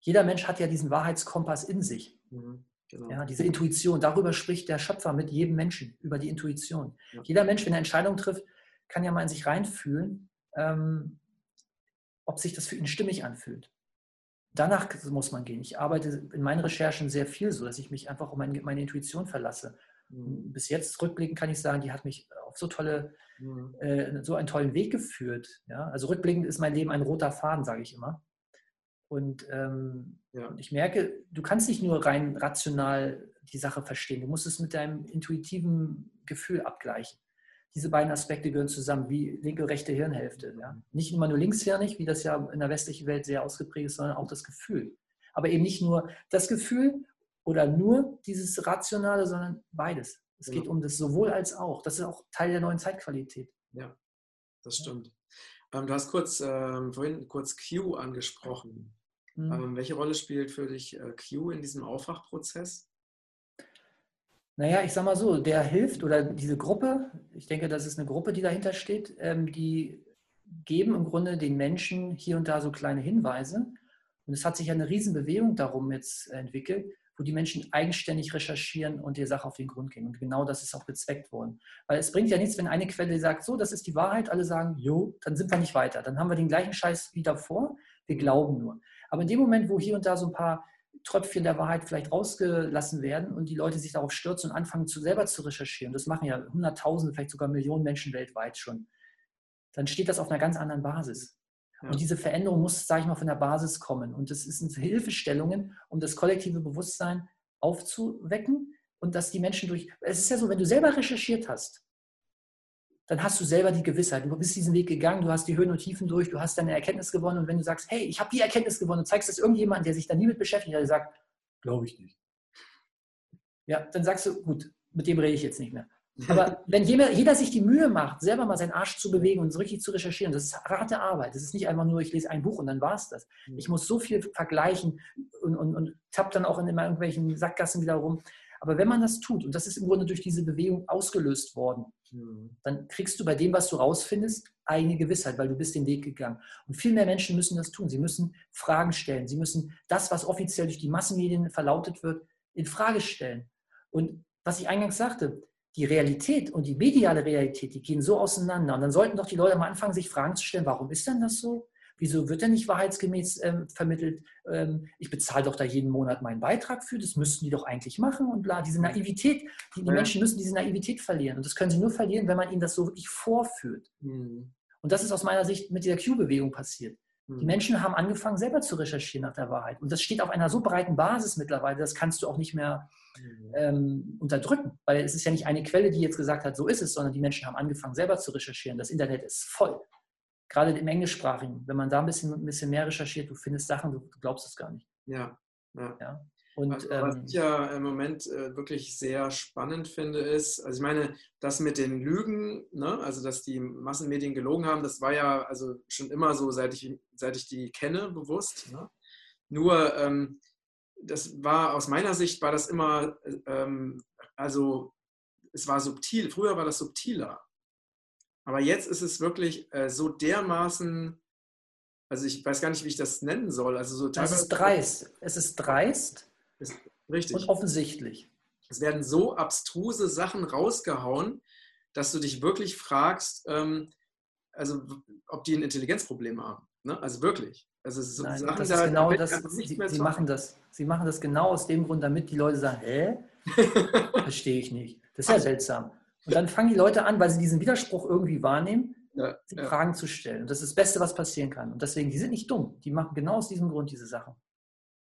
Jeder Mensch hat ja diesen Wahrheitskompass in sich. Mhm, genau. Ja, diese Intuition, darüber spricht der Schöpfer mit jedem Menschen, über die Intuition. Ja. Jeder Mensch, wenn er Entscheidungen trifft, kann ja mal in sich reinfühlen, ähm, ob sich das für ihn stimmig anfühlt. Danach muss man gehen. Ich arbeite in meinen Recherchen sehr viel so, dass ich mich einfach auf meine, meine Intuition verlasse. Mhm. Bis jetzt rückblickend kann ich sagen, die hat mich auf so tolle, mhm. äh, so einen tollen Weg geführt. Ja? Also rückblickend ist mein Leben ein roter Faden, sage ich immer. Und, ähm, ja. und ich merke, du kannst nicht nur rein rational die Sache verstehen, du musst es mit deinem intuitiven Gefühl abgleichen. Diese beiden Aspekte gehören zusammen, wie linke, rechte Hirnhälfte. Ja? Nicht immer nur linkshirnig, wie das ja in der westlichen Welt sehr ausgeprägt ist, sondern auch das Gefühl. Aber eben nicht nur das Gefühl oder nur dieses Rationale, sondern beides. Es genau. geht um das sowohl als auch. Das ist auch Teil der neuen Zeitqualität.
Ja, das stimmt. Ähm, du hast kurz ähm, vorhin kurz Q angesprochen. Mhm. Ähm, welche Rolle spielt für dich äh, Q in diesem Aufwachprozess?
Naja, ich sag mal so, der hilft oder diese Gruppe, ich denke, das ist eine Gruppe, die dahinter steht, ähm, die geben im Grunde den Menschen hier und da so kleine Hinweise. Und es hat sich eine Riesenbewegung darum jetzt entwickelt, wo die Menschen eigenständig recherchieren und der Sache auf den Grund gehen. Und genau das ist auch gezweckt worden. Weil es bringt ja nichts, wenn eine Quelle sagt, so, das ist die Wahrheit, alle sagen, jo, dann sind wir nicht weiter. Dann haben wir den gleichen Scheiß wie davor, wir glauben nur. Aber in dem Moment, wo hier und da so ein paar Tröpfchen der Wahrheit vielleicht rausgelassen werden und die Leute sich darauf stürzen und anfangen, zu selber zu recherchieren, das machen ja Hunderttausende, vielleicht sogar Millionen Menschen weltweit schon, dann steht das auf einer ganz anderen Basis. Ja. Und diese Veränderung muss, sage ich mal, von der Basis kommen. Und das sind Hilfestellungen, um das kollektive Bewusstsein aufzuwecken und dass die Menschen durch. Es ist ja so, wenn du selber recherchiert hast, dann hast du selber die Gewissheit. Du bist diesen Weg gegangen, du hast die Höhen und Tiefen durch, du hast deine Erkenntnis gewonnen. Und wenn du sagst, hey, ich habe die Erkenntnis gewonnen und zeigst das irgendjemandem, der sich da nie mit beschäftigt, der sagt, glaube ich nicht. Ja, dann sagst du, gut, mit dem rede ich jetzt nicht mehr. Aber wenn jeder, jeder, sich die Mühe macht, selber mal seinen Arsch zu bewegen und so richtig zu recherchieren, das ist harte Arbeit. Das ist nicht einfach nur, ich lese ein Buch und dann war es das. Mhm. Ich muss so viel vergleichen und, und, und tapp dann auch in immer irgendwelchen Sackgassen wieder rum. Aber wenn man das tut, und das ist im Grunde durch diese Bewegung ausgelöst worden, mhm. dann kriegst du bei dem, was du rausfindest, eine Gewissheit, weil du bist den Weg gegangen. Und viel mehr Menschen müssen das tun. Sie müssen Fragen stellen. Sie müssen das, was offiziell durch die Massenmedien verlautet wird, in Frage stellen. Und was ich eingangs sagte, die Realität und die mediale Realität, die gehen so auseinander. Und dann sollten doch die Leute mal anfangen, sich Fragen zu stellen, warum ist denn das so? Wieso wird denn nicht wahrheitsgemäß ähm, vermittelt? Ähm, ich bezahle doch da jeden Monat meinen Beitrag für, das müssten die doch eigentlich machen und bla. Diese Naivität, die, die ja. Menschen müssen diese Naivität verlieren. Und das können sie nur verlieren, wenn man ihnen das so wirklich vorführt. Mhm. Und das ist aus meiner Sicht mit dieser Q-Bewegung passiert. Die mhm. Menschen haben angefangen, selber zu recherchieren nach der Wahrheit. Und das steht auf einer so breiten Basis mittlerweile, das kannst du auch nicht mehr mhm. ähm, unterdrücken. Weil es ist ja nicht eine Quelle, die jetzt gesagt hat, so ist es, sondern die Menschen haben angefangen, selber zu recherchieren. Das Internet ist voll. Gerade im Englischsprachigen, wenn man da ein bisschen, ein bisschen mehr recherchiert, du findest Sachen, du, glaubst es gar nicht.
Ja, ja. ja. Und, also, was ähm, ich ja im Moment äh, wirklich sehr spannend finde, ist, also ich meine, das mit den Lügen, ne, also dass die Massenmedien gelogen haben, das war ja also schon immer so, seit ich, seit ich die kenne, bewusst. Ne? Nur, ähm, das war aus meiner Sicht, war das immer, ähm, also es war subtil, früher war das subtiler. Aber jetzt ist es wirklich äh, so dermaßen, also ich weiß gar nicht, wie ich das nennen soll. Also so
es ist dreist. Es ist dreist
ist richtig.
Und offensichtlich.
Es werden so abstruse Sachen rausgehauen, dass du dich wirklich fragst, ähm, also ob die ein Intelligenzproblem haben. Ne? Also wirklich. Also
so Nein, Sachen, das ist da, genau das. Sie, sie machen das. Sie machen das genau aus dem Grund, damit die Leute sagen, hä? Verstehe ich nicht. Das ist ja seltsam. Und dann fangen die Leute an, weil sie diesen Widerspruch irgendwie wahrnehmen, ja, ja. Fragen zu stellen. Und das ist das Beste, was passieren kann. Und deswegen, die sind nicht dumm. Die machen genau aus diesem Grund diese Sachen.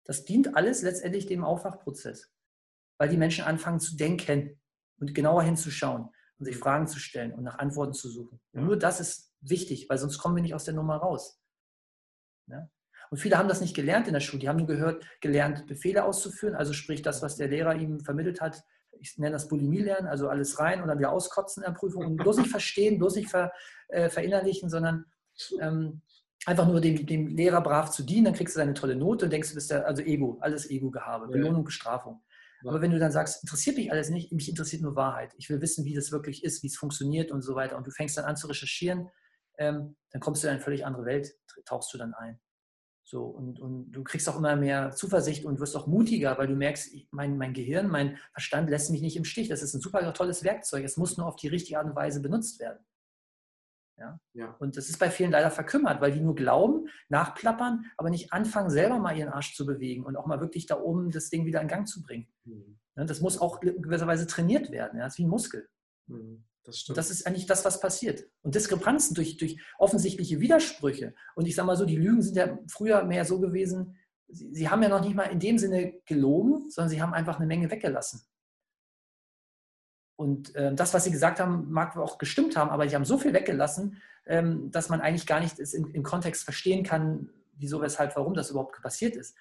Das dient alles letztendlich dem Aufwachprozess, weil die Menschen anfangen zu denken und genauer hinzuschauen und sich Fragen zu stellen und nach Antworten zu suchen. Und nur das ist wichtig, weil sonst kommen wir nicht aus der Nummer raus. Ja? Und viele haben das nicht gelernt in der Schule. Die haben nur gehört, gelernt, Befehle auszuführen, also sprich das, was der Lehrer ihm vermittelt hat. Ich nenne das Bulimie lernen, also alles rein und dann wieder auskotzen in der Prüfung und bloß nicht verstehen, bloß nicht ver, äh, verinnerlichen, sondern ähm, einfach nur dem, dem Lehrer brav zu dienen, dann kriegst du eine tolle Note und denkst, du bist ja, also Ego, alles Ego-Gehabe, ja. Belohnung, Bestrafung. Ja. Aber wenn du dann sagst, interessiert mich alles nicht, mich interessiert nur Wahrheit. Ich will wissen, wie das wirklich ist, wie es funktioniert und so weiter. Und du fängst dann an zu recherchieren, ähm, dann kommst du in eine völlig andere Welt, tauchst du dann ein. So, und, und du kriegst auch immer mehr Zuversicht und wirst auch mutiger, weil du merkst, mein, mein Gehirn, mein Verstand lässt mich nicht im Stich. Das ist ein super tolles Werkzeug. Es muss nur auf die richtige Art und Weise benutzt werden. Ja? ja? Und das ist bei vielen leider verkümmert, weil die nur glauben, nachplappern, aber nicht anfangen, selber mal ihren Arsch zu bewegen und auch mal wirklich da oben das Ding wieder in Gang zu bringen. Mhm. Das muss auch in gewisser Weise trainiert werden. Ja? Das ist wie ein Muskel. Mhm. Das, das, ist eigentlich das, was passiert. Und Diskrepanzen durch, durch offensichtliche Widersprüche. Und ich sage mal so, die Lügen sind ja früher mehr so gewesen, sie, sie, haben ja noch nicht mal in dem Sinne gelogen, sondern sie haben einfach eine Menge weggelassen. Und äh, das, was sie gesagt haben, mag auch gestimmt haben, aber sie haben so viel weggelassen, ähm, dass man eigentlich gar nicht im, im Kontext verstehen kann, wieso, weshalb, warum das überhaupt passiert ist.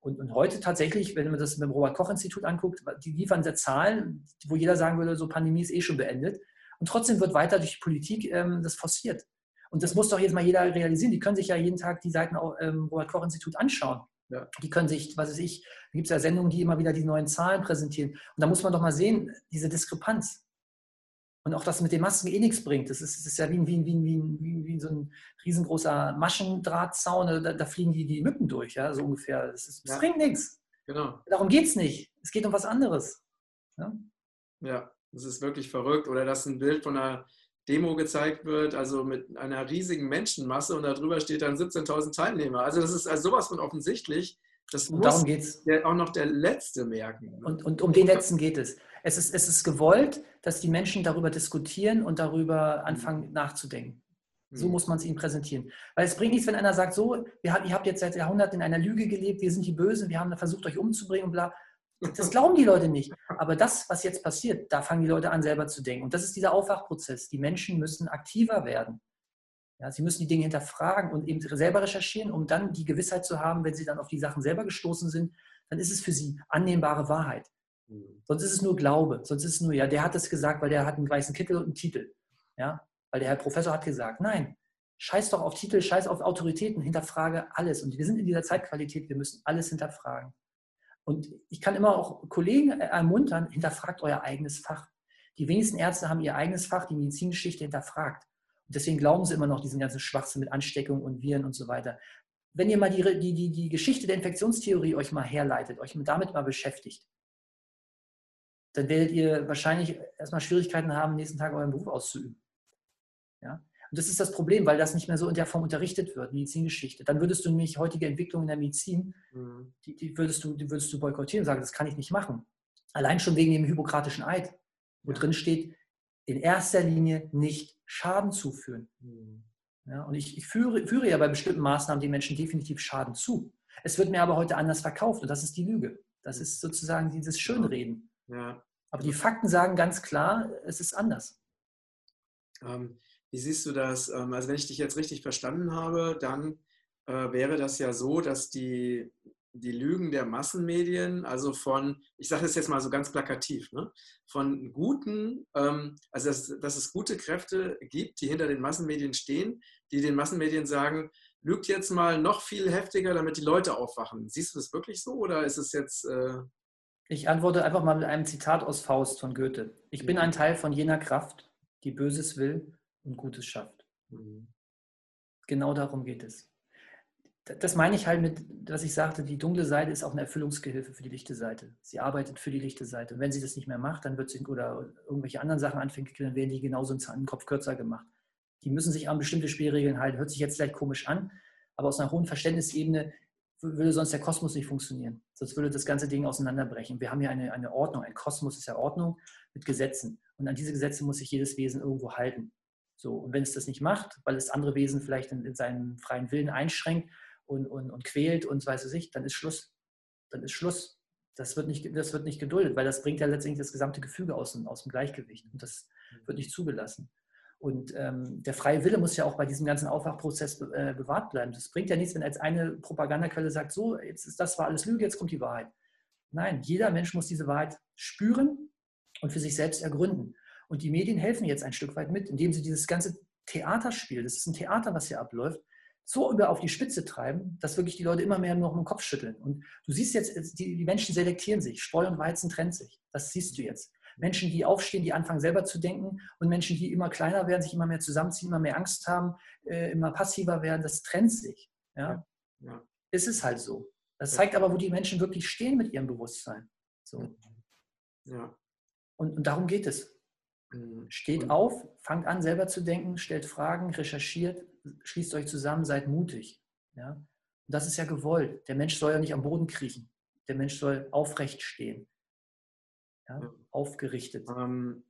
Und, und, heute tatsächlich, wenn man das mit dem Robert-Koch-Institut anguckt, die liefern sehr Zahlen, wo jeder sagen würde, so Pandemie ist eh schon beendet. Und trotzdem wird weiter durch die Politik ähm, das forciert. Und das muss doch jetzt mal jeder realisieren. Die können sich ja jeden Tag die Seiten auch ähm, Robert-Koch-Institut anschauen. Ja. Die können sich, was weiß ich, da gibt es ja Sendungen, die immer wieder die neuen Zahlen präsentieren. Und da muss man doch mal sehen, diese Diskrepanz. Und auch das mit den Masken eh nichts bringt. Das ist, das ist ja wie, wie, wie, wie, so ein riesengroßer Maschendrahtzaun. Da, da, fliegen die, die Mücken durch, ja, so ungefähr. Das, ist, das ja. bringt nichts. Genau. Darum geht es nicht. Es geht um was anderes.
Ja? ja, das ist wirklich verrückt. Oder dass ein Bild von einer Demo gezeigt wird, also mit einer riesigen Menschenmasse und darüber steht dann 17.000 Teilnehmer. Also das ist also sowas von offensichtlich. Das und muss der, auch noch der Letzte merken.
Und, und um den Letzten geht es. Es ist, es ist gewollt, dass die Menschen darüber diskutieren und darüber anfangen nachzudenken. So mhm. muss man es ihnen präsentieren. Weil es bringt nichts, wenn einer sagt, so, ihr habt jetzt seit Jahrhunderten in einer Lüge gelebt, wir sind die Bösen, wir haben versucht, euch umzubringen und bla. Das glauben die Leute nicht. Aber das, was jetzt passiert, da fangen die Leute an, selber zu denken. Und das ist dieser Aufwachprozess. Die Menschen müssen aktiver werden. Ja, sie müssen die Dinge hinterfragen und eben selber recherchieren, um dann die Gewissheit zu haben, wenn sie dann auf die Sachen selber gestoßen sind, dann ist es für sie annehmbare Wahrheit. Mhm. Sonst ist es nur Glaube. Sonst ist es nur, ja, der hat es gesagt, weil der hat einen weißen Kittel und einen Titel. Ja, weil der Herr Professor hat gesagt, nein, scheiß doch auf Titel, scheiß auf Autoritäten, hinterfrage alles. Und wir sind in dieser Zeitqualität, wir müssen alles hinterfragen. Und ich kann immer auch Kollegen ermuntern, hinterfragt euer eigenes Fach. Die wenigsten Ärzte haben ihr eigenes Fach, die Medizingeschichte hinterfragt. Und deswegen glauben sie immer noch diesen ganzen Schwachsinn mit Ansteckung und Viren und so weiter. Wenn ihr mal die, die, die, die Geschichte der Infektionstheorie euch mal herleitet, euch damit mal beschäftigt, dann werdet ihr wahrscheinlich erstmal Schwierigkeiten haben, nächsten Tag euren Beruf auszuüben. Ja? Und das ist das Problem, weil das nicht mehr so in der Form unterrichtet wird, Medizingeschichte. Dann würdest du nämlich heutige Entwicklung in der Medizin, mhm. die, die, würdest du, die würdest du boykottieren und sagen, das kann ich nicht machen. Allein schon wegen dem Hippokratischen Eid, wo ja. drin steht, in erster Linie nicht Schaden zuführen. Mhm. Ja, und ich, ich führe, führe ja bei bestimmten Maßnahmen den Menschen definitiv Schaden zu. Es wird mir aber heute anders verkauft und das ist die Lüge. Das ist sozusagen dieses Schönreden. Ja. Aber die Fakten sagen ganz klar, es ist anders.
Ähm, wie siehst du das? Ähm, also wenn ich dich jetzt richtig verstanden habe, dann äh, wäre das ja so, dass die, die Lügen der Massenmedien, also von, ich sage das jetzt mal so ganz plakativ, ne, von guten, ähm, also dass, dass es gute Kräfte gibt, die hinter den Massenmedien stehen, die den Massenmedien sagen, lügt jetzt mal noch viel heftiger, damit die Leute aufwachen. Siehst du das wirklich so oder ist es jetzt... Äh
ich antworte einfach mal mit einem Zitat aus Faust von Goethe. Ich bin ein Teil von jener Kraft, die Böses will und Gutes schafft. Mhm. Genau darum geht es. Das meine ich halt mit, was ich sagte, die dunkle Seite ist auch eine Erfüllungsgehilfe für die lichte Seite. Sie arbeitet für die lichte Seite. Und wenn sie das nicht mehr macht, dann wird sie oder irgendwelche anderen Sachen anfängt, dann werden die genauso einen Kopf kürzer gemacht. Die müssen sich an bestimmte Spielregeln halten. Hört sich jetzt vielleicht komisch an, aber aus einer hohen Verständnisebene würde sonst der Kosmos nicht funktionieren. Sonst würde das ganze Ding auseinanderbrechen. Wir haben ja eine, eine Ordnung. Ein Kosmos ist ja Ordnung mit Gesetzen. Und an diese Gesetze muss sich jedes Wesen irgendwo halten. So, und wenn es das nicht macht, weil es andere Wesen vielleicht in, in seinen freien Willen einschränkt und, und, und quält und weiß es nicht, dann ist Schluss. Dann ist Schluss. Das wird, nicht, das wird nicht geduldet, weil das bringt ja letztendlich das gesamte Gefüge aus, aus dem Gleichgewicht. Und das wird nicht zugelassen. Und ähm, der freie Wille muss ja auch bei diesem ganzen Aufwachprozess be äh, bewahrt bleiben. Das bringt ja nichts, wenn als eine Propagandaquelle sagt, so, jetzt ist das war alles Lüge, jetzt kommt die Wahrheit. Nein, jeder Mensch muss diese Wahrheit spüren und für sich selbst ergründen. Und die Medien helfen jetzt ein Stück weit mit, indem sie dieses ganze Theaterspiel, das ist ein Theater, was hier abläuft, so über auf die Spitze treiben, dass wirklich die Leute immer mehr noch im Kopf schütteln. Und du siehst jetzt, die, die Menschen selektieren sich, Spreu und Weizen trennt sich. Das siehst du jetzt. Menschen, die aufstehen, die anfangen selber zu denken und Menschen, die immer kleiner werden, sich immer mehr zusammenziehen, immer mehr Angst haben, äh, immer passiver werden, das trennt sich. Ja? ja. ist es halt so. Das zeigt aber, wo die Menschen wirklich stehen mit ihrem Bewusstsein. So. Ja. Und, und darum geht es. Mhm. Steht auf, fangt an, selber zu denken, stellt Fragen, recherchiert, schließt euch zusammen, seid mutig. Ja? Und das ist ja gewollt. Der Mensch soll ja nicht am Boden kriechen. Der Mensch soll aufrecht stehen. Ja? Ja. Aufgerichtet. Ähm,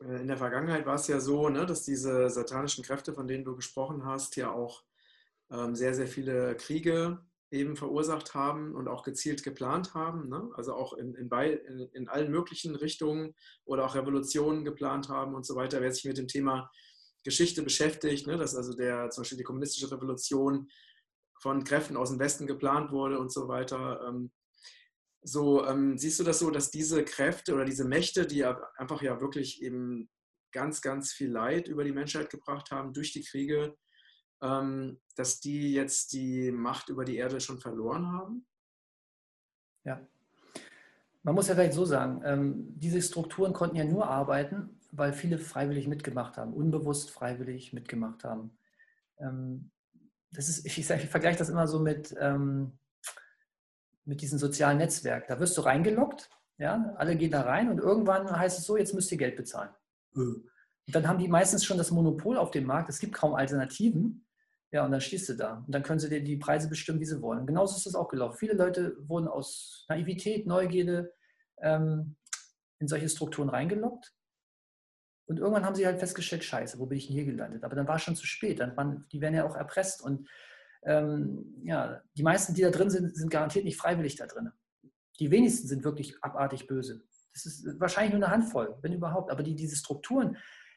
äh, in der Vergangenheit war es ja so, ne, dass diese satanischen Kräfte, von denen du gesprochen hast, ja auch ähm, sehr, sehr viele Kriege eben verursacht haben und auch gezielt geplant haben, ne? also auch in, in, in, in, allen möglichen Richtungen oder auch Revolutionen geplant haben und so weiter. Wer sich mit dem Thema Geschichte beschäftigt, ne? dass also der, zum Beispiel die kommunistische Revolution von Kräften aus dem Westen geplant wurde und so weiter. Ähm, so ähm, siehst du das so, dass diese Kräfte oder diese Mächte, die ja einfach ja wirklich eben ganz, ganz viel Leid über die Menschheit gebracht haben durch die Kriege, dass die jetzt die Macht über die Erde schon verloren haben?
Ja. Man muss ja vielleicht so sagen, ähm, diese Strukturen konnten ja nur arbeiten, weil viele freiwillig mitgemacht haben, unbewusst freiwillig mitgemacht haben. Ähm, das ist, ich, ich, ich vergleiche das immer so mit, ähm, mit diesem sozialen Netzwerk. Da wirst du reingeloggt, ja, alle gehen da rein und irgendwann heißt es so, jetzt müsst ihr Geld bezahlen. Und dann haben die meistens schon das Monopol auf dem Markt, es gibt kaum Alternativen. Ja, und dann stehst du da. Und dann können sie dir die Preise bestimmen, wie sie wollen. Genauso ist das auch gelaufen. Viele Leute wurden aus Naivität, Neugierde ähm, in solche Strukturen reingeloggt. Und irgendwann haben sie halt festgestellt, scheiße, wo bin ich denn hier gelandet? Aber dann war es schon zu spät. Dann waren, die werden ja auch erpresst. Und ähm, ja, die meisten, die da drin sind, sind garantiert nicht freiwillig da drin. Die wenigsten sind wirklich abartig böse. Das ist wahrscheinlich nur eine Handvoll, wenn überhaupt. Aber die, diese Strukturen,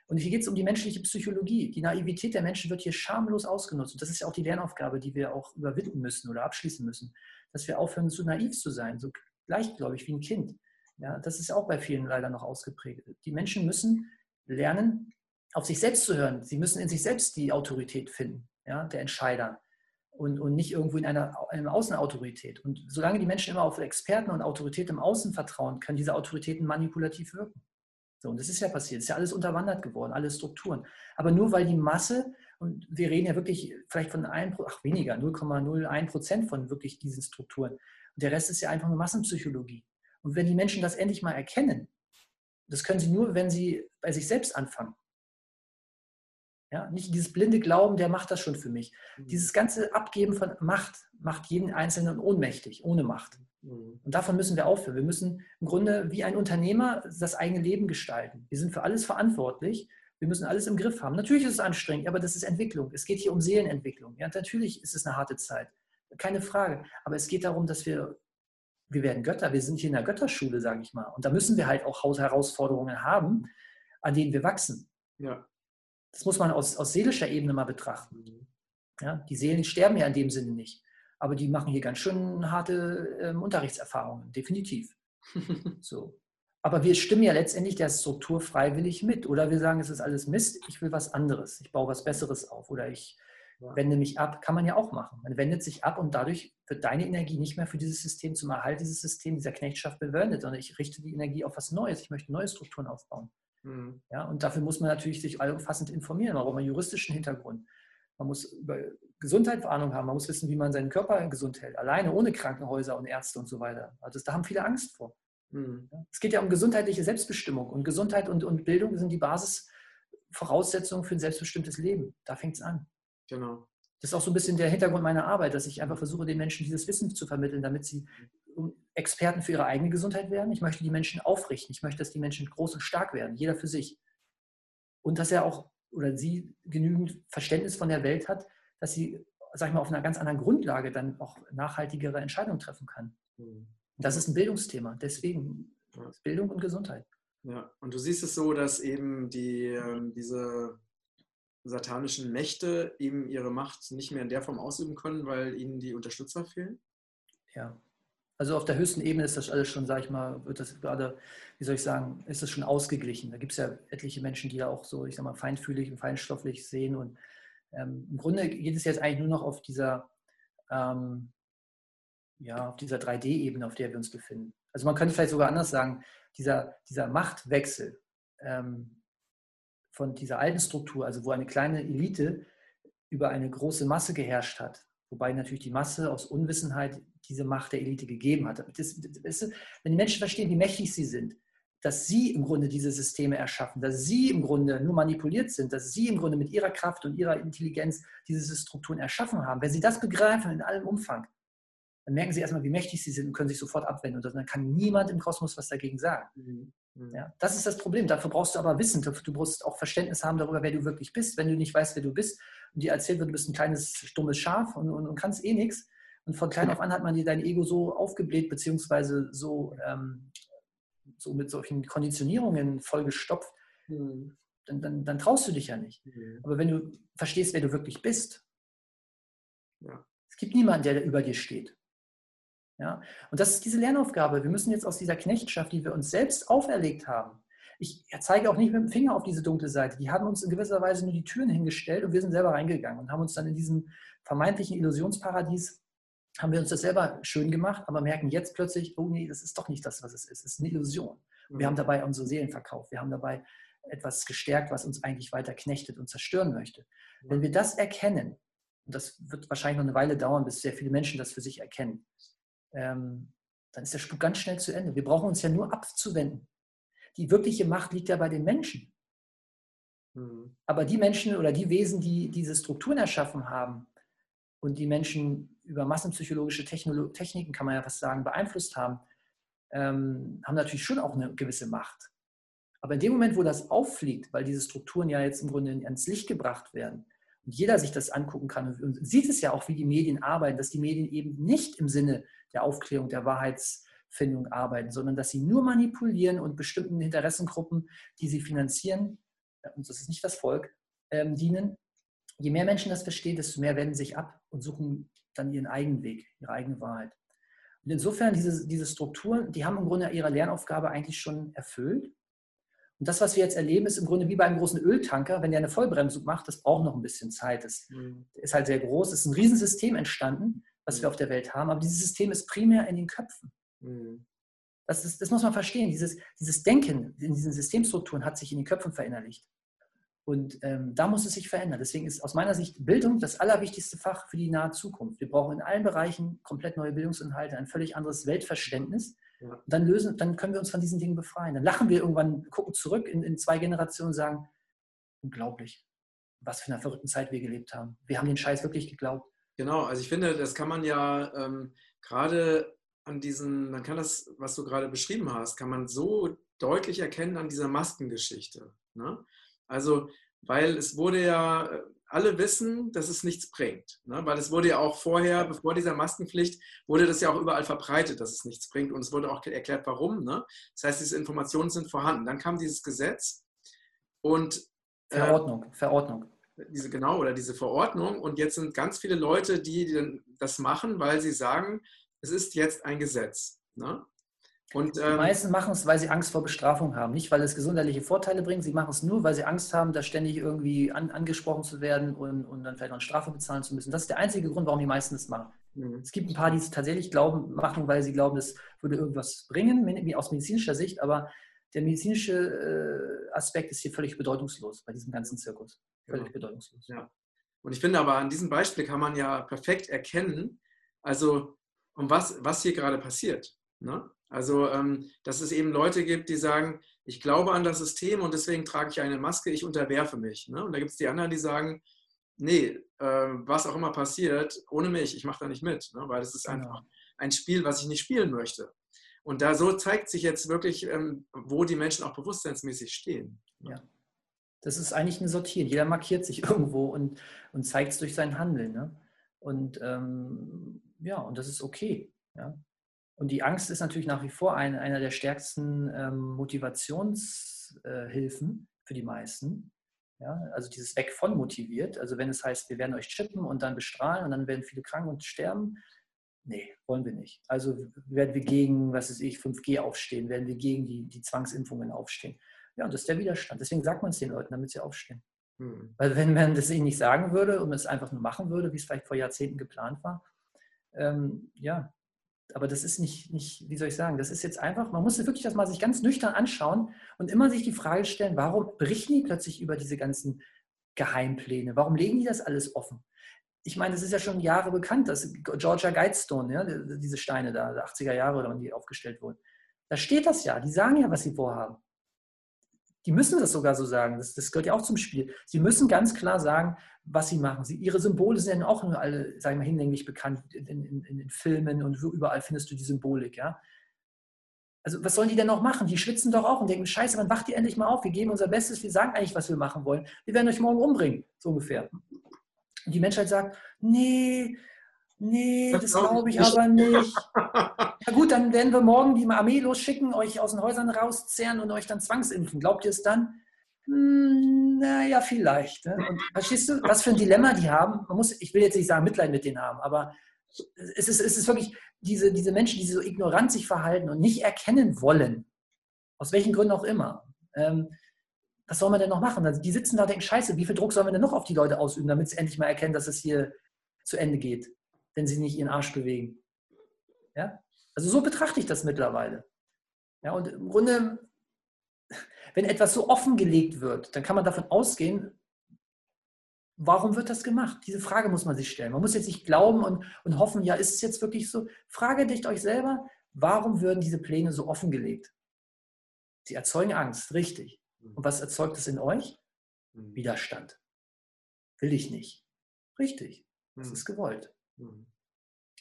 und hier geht es um die menschliche Psychologie. Die Naivität der Menschen wird hier schamlos ausgenutzt. Und das ist ja auch die Lernaufgabe, die wir auch überwinden müssen oder abschließen müssen. Dass wir aufhören, so naiv zu sein, so leichtgläubig wie ein Kind. Ja, das ist ja auch bei vielen leider noch ausgeprägt. Die Menschen müssen lernen, auf sich selbst zu hören. Sie müssen in sich selbst die Autorität finden, ja, der Entscheider. Und, und nicht irgendwo in einer, einer Außenautorität. Und solange die Menschen immer auf Experten und Autorität im Außen vertrauen, können diese Autoritäten manipulativ wirken. So, und das ist ja passiert, es ist ja alles unterwandert geworden, alle Strukturen. Aber nur weil die Masse, und wir reden ja wirklich vielleicht von ein, ach weniger, 0,01 Prozent von wirklich diesen Strukturen. Und der Rest ist ja einfach nur Massenpsychologie. Und wenn die Menschen das endlich mal erkennen, das können sie nur, wenn sie bei sich selbst anfangen. Ja, nicht dieses blinde Glauben, der macht das schon für mich. Mhm. Dieses ganze Abgeben von Macht macht jeden Einzelnen ohnmächtig, ohne Macht. Mhm. Und davon müssen wir aufhören. Wir müssen im Grunde wie ein Unternehmer das eigene Leben gestalten. Wir sind für alles verantwortlich. Wir müssen alles im Griff haben. Natürlich ist es anstrengend, aber das ist Entwicklung. Es geht hier um Seelenentwicklung. Ja, natürlich ist es eine harte Zeit. Keine Frage. Aber es geht darum, dass wir, wir werden Götter. Wir sind hier in der Götterschule, sage ich mal. Und da müssen wir halt auch Herausforderungen haben, an denen wir wachsen. Ja. Das muss man aus, aus seelischer Ebene mal betrachten. Mhm. Ja, die Seelen sterben ja in dem Sinne nicht aber die machen hier ganz schön harte ähm, Unterrichtserfahrungen, definitiv. so. Aber wir stimmen ja letztendlich der Struktur freiwillig mit. Oder wir sagen, es ist alles Mist, ich will was anderes, ich baue was Besseres auf oder ich ja. wende mich ab. Kann man ja auch machen. Man wendet sich ab und dadurch wird deine Energie nicht mehr für dieses System, zum Erhalt dieses Systems, dieser Knechtschaft bewendet, sondern ich richte die Energie auf was Neues. Ich möchte neue Strukturen aufbauen. Mhm. Ja, und dafür muss man natürlich sich allumfassend informieren. Man braucht einen juristischen Hintergrund. Man muss über Gesundheit Ahnung haben. Man muss wissen, wie man seinen Körper gesund hält. Alleine, ohne Krankenhäuser und Ärzte und so weiter. Also da haben viele Angst vor. Mhm. Es geht ja um gesundheitliche Selbstbestimmung. Und Gesundheit und, und Bildung sind die Basisvoraussetzungen für ein selbstbestimmtes Leben. Da fängt es an. Genau. Das ist auch so ein bisschen der Hintergrund meiner Arbeit, dass ich einfach versuche, den Menschen dieses Wissen zu vermitteln, damit sie Experten für ihre eigene Gesundheit werden. Ich möchte die Menschen aufrichten. Ich möchte, dass die Menschen groß und stark werden, jeder für sich. Und dass er auch oder sie genügend Verständnis von der Welt hat, dass sie, sag ich mal, auf einer ganz anderen Grundlage dann auch nachhaltigere Entscheidungen treffen kann. Mhm. Das ist ein Bildungsthema. Deswegen ja. Bildung und Gesundheit.
Ja, und du siehst es so, dass eben die, ähm, diese satanischen Mächte eben ihre Macht nicht mehr in der Form ausüben können, weil ihnen die Unterstützer fehlen?
Ja, also auf der höchsten Ebene ist das alles schon, sag ich mal, wird das gerade, wie soll ich sagen, ist das schon ausgeglichen. Da gibt es ja etliche Menschen, die ja auch so, ich sag mal, feinfühlig und feinstofflich sehen. Und ähm, im Grunde geht es jetzt eigentlich nur noch auf dieser, ähm, ja, auf dieser 3D-Ebene, auf der wir uns befinden. Also man könnte vielleicht sogar anders sagen, dieser, dieser Machtwechsel ähm, von dieser alten Struktur, also wo eine kleine Elite über eine große Masse geherrscht hat, Wobei natürlich die Masse aus Unwissenheit diese Macht der Elite gegeben hat. Das, das, wenn die Menschen verstehen, wie mächtig sie sind, dass sie im Grunde diese Systeme erschaffen, dass sie im Grunde nur manipuliert sind, dass sie im Grunde mit ihrer Kraft und ihrer Intelligenz diese Strukturen erschaffen haben. Wenn sie das begreifen in allem Umfang, dann merken sie erstmal, wie mächtig sie sind und können sich sofort abwenden. Und dann kann niemand im Kosmos was dagegen sagen. Ja, das ist das Problem. Dafür brauchst du aber Wissen. Du brauchst auch Verständnis haben darüber, wer du wirklich bist. Wenn du nicht weißt, wer du bist und dir erzählt wird, du bist ein kleines, stummes Schaf und, und, und kannst eh nichts. Und von klein auf an hat man dir dein Ego so aufgebläht, beziehungsweise so ähm, so mit solchen Konditionierungen vollgestopft, mhm. dann, dann, dann, traust du dich ja nicht. Mhm. Aber wenn du verstehst, wer du wirklich bist, ja. es gibt niemanden, der über dir steht. Ja? Und das ist diese Lernaufgabe. Wir müssen jetzt aus dieser Knechtschaft, die wir uns selbst auferlegt haben, ich zeige auch nicht mit dem Finger auf diese dunkle Seite. Die haben uns in gewisser Weise nur die Türen hingestellt und wir sind selber reingegangen und haben uns dann in diesem vermeintlichen Illusionsparadies haben wir uns das selber schön gemacht, aber merken jetzt plötzlich, oh nee, das ist doch nicht das, was es ist. Es ist eine Illusion. Wir haben mhm. dabei unsere Seelen verkauft. Wir haben dabei etwas gestärkt, was uns eigentlich weiter knechtet und zerstören möchte. Wenn wir das erkennen, und das wird wahrscheinlich noch eine Weile dauern, bis sehr viele Menschen das für sich erkennen, ähm, dann ist der Spuk ganz schnell zu Ende. Wir brauchen uns ja nur abzuwenden. Die wirkliche Macht liegt ja bei den Menschen. Mhm. Aber die Menschen oder die Wesen, die diese Strukturen erschaffen haben und die Menschen über massenpsychologische Technolo Techniken, kann man ja fast sagen, beeinflusst haben, ähm, haben natürlich schon auch eine gewisse Macht. Aber in dem Moment, wo das auffliegt, weil diese Strukturen ja jetzt im Grunde ans Licht gebracht werden und jeder sich das angucken kann und sieht es ja auch, wie die Medien arbeiten, dass die Medien eben nicht im Sinne der Aufklärung, der Wahrheitsfindung arbeiten, sondern dass sie nur manipulieren und bestimmten Interessengruppen, die sie finanzieren, und das ist nicht das Volk, ähm, dienen. Je mehr Menschen das verstehen, desto mehr wenden sich ab und suchen dann ihren eigenen Weg, ihre eigene Wahrheit. Und insofern, diese, diese Strukturen, die haben im Grunde ihre Lernaufgabe eigentlich schon erfüllt. Und das, was wir jetzt erleben, ist im Grunde wie bei einem großen Öltanker, wenn der eine Vollbremsung macht, das braucht noch ein bisschen Zeit. Das mhm. ist halt sehr groß. Es ist ein Riesensystem entstanden, was mhm. wir auf der Welt haben, aber dieses System ist primär in den Köpfen. Mhm. Das, ist, das muss man verstehen. Dieses, dieses Denken in diesen Systemstrukturen hat sich in den Köpfen verinnerlicht. Und ähm, da muss es sich verändern. Deswegen ist aus meiner Sicht Bildung das allerwichtigste Fach für die nahe Zukunft. Wir brauchen in allen Bereichen komplett neue Bildungsinhalte, ein völlig anderes Weltverständnis. Ja. Dann, lösen, dann können wir uns von diesen Dingen befreien. Dann lachen wir irgendwann, gucken zurück in, in zwei Generationen und sagen, unglaublich, was für eine verrückte Zeit wir gelebt haben. Wir haben den Scheiß wirklich geglaubt.
Genau, also ich finde, das kann man ja ähm, gerade an diesen, man kann das, was du gerade beschrieben hast, kann man so deutlich erkennen an dieser Maskengeschichte. Ne? Also, weil es wurde ja, äh, alle wissen, dass es nichts bringt. Ne? Weil es wurde ja auch vorher, bevor dieser Maskenpflicht, wurde das ja auch überall verbreitet, dass es nichts bringt. Und es wurde auch erklärt, warum. Ne? Das heißt, diese Informationen sind vorhanden. Dann kam dieses Gesetz und
äh, Verordnung, Verordnung.
Diese, genau, oder diese Verordnung. Und jetzt sind ganz viele Leute, die das machen, weil sie sagen, es ist jetzt ein Gesetz. Ne?
Und, ähm, die meisten machen es, weil sie Angst vor Bestrafung haben. Nicht, weil es gesundheitliche Vorteile bringt. Sie machen es nur, weil sie Angst haben, da ständig irgendwie an, angesprochen zu werden und, und dann vielleicht noch eine Strafe bezahlen zu müssen. Das ist der einzige Grund, warum die meisten es machen. Mhm. Es gibt ein paar, die es tatsächlich glauben, machen, weil sie glauben, es würde irgendwas bringen, aus medizinischer Sicht. Aber der medizinische äh, Aspekt ist hier völlig bedeutungslos bei diesem ganzen Zirkus. Völlig ja. bedeutungslos.
Ja. Und ich finde aber, an diesem Beispiel kann man ja perfekt erkennen, also um was, was hier gerade passiert. Ne? Also, ähm, dass es eben Leute gibt, die sagen, ich glaube an das System und deswegen trage ich eine Maske, ich unterwerfe mich. Ne? Und da gibt es die anderen, die sagen, nee, äh, was auch immer passiert, ohne mich, ich mache da nicht mit, ne? weil es ist genau. einfach ein Spiel, was ich nicht spielen möchte. Und da so zeigt sich jetzt wirklich, ähm, wo die Menschen auch bewusstseinsmäßig stehen.
Ne? Ja. Das ist eigentlich ein Sortieren. Jeder markiert sich irgendwo und, und zeigt es durch sein Handeln. Ne? Und ähm, ja, und das ist okay. Ja? Und die Angst ist natürlich nach wie vor ein, einer der stärksten ähm, Motivationshilfen äh, für die meisten. Ja, also dieses Weg von motiviert. Also wenn es heißt, wir werden euch chippen und dann bestrahlen und dann werden viele krank und sterben. Nee, wollen wir nicht. Also werden wir gegen, was weiß ich, 5G aufstehen, werden wir gegen die, die Zwangsimpfungen aufstehen. Ja, und das ist der Widerstand. Deswegen sagt man es den Leuten, damit sie aufstehen. Hm. Weil wenn man das ihnen nicht sagen würde und es einfach nur machen würde, wie es vielleicht vor Jahrzehnten geplant war, ähm, ja, aber das ist nicht, nicht, wie soll ich sagen, das ist jetzt einfach, man muss wirklich das mal sich ganz nüchtern anschauen und immer sich die Frage stellen, warum berichten die plötzlich über diese ganzen Geheimpläne? Warum legen die das alles offen? ich meine, es ist ja schon Jahre bekannt, dass Georgia Guidestone, ja, diese Steine da, 80er Jahre oder die aufgestellt wurden, da steht das ja, die sagen ja, was sie vorhaben. Die müssen das sogar so sagen, das, das gehört ja auch zum Spiel. Sie müssen ganz klar sagen, was sie machen. Sie, ihre Symbole sind ja auch nur alle, sagen wir mal, hinlänglich bekannt in, in, in, den Filmen und überall findest du die Symbolik, ja. Also was sollen die denn noch machen? Die schwitzen doch auch und denken, scheiße, wann wacht ihr endlich mal auf? Wir geben unser Bestes, wir sagen eigentlich, was wir machen wollen. Wir werden euch morgen umbringen, so ungefähr. Und die Menschheit sagt, nee, nee, das, das glaube ich aber nicht. Na gut, dann werden wir morgen die Armee losschicken, euch aus den Häusern rauszehren und euch dann zwangsimpfen. Glaubt ihr es dann? Hm, naja, vielleicht. Ne? Und verstehst du, was für ein Dilemma die haben? Man muss, ich will jetzt nicht sagen, Mitleid mit denen haben, aber es ist, es ist wirklich diese, diese Menschen, die so ignorant sich verhalten und nicht erkennen wollen, aus welchen Gründen auch immer. Ähm, was soll man denn noch machen? Also die sitzen da und denken, scheiße, wie viel Druck sollen wir denn noch auf die Leute ausüben, damit sie endlich mal erkennen, dass es hier zu Ende geht, wenn sie nicht ihren Arsch bewegen. Ja? Also so betrachte ich das mittlerweile. Ja, und im Grunde, wenn etwas so offengelegt wird, dann kann man davon ausgehen, warum wird das gemacht? Diese Frage muss man sich stellen. Man muss jetzt nicht glauben und, und hoffen, ja, ist es jetzt wirklich so? Frage dich euch selber, warum würden diese Pläne so offengelegt? Sie erzeugen Angst, richtig. Mhm. Und was erzeugt es in euch? Mhm. Widerstand. Will ich nicht. Richtig. Das mhm. ist gewollt.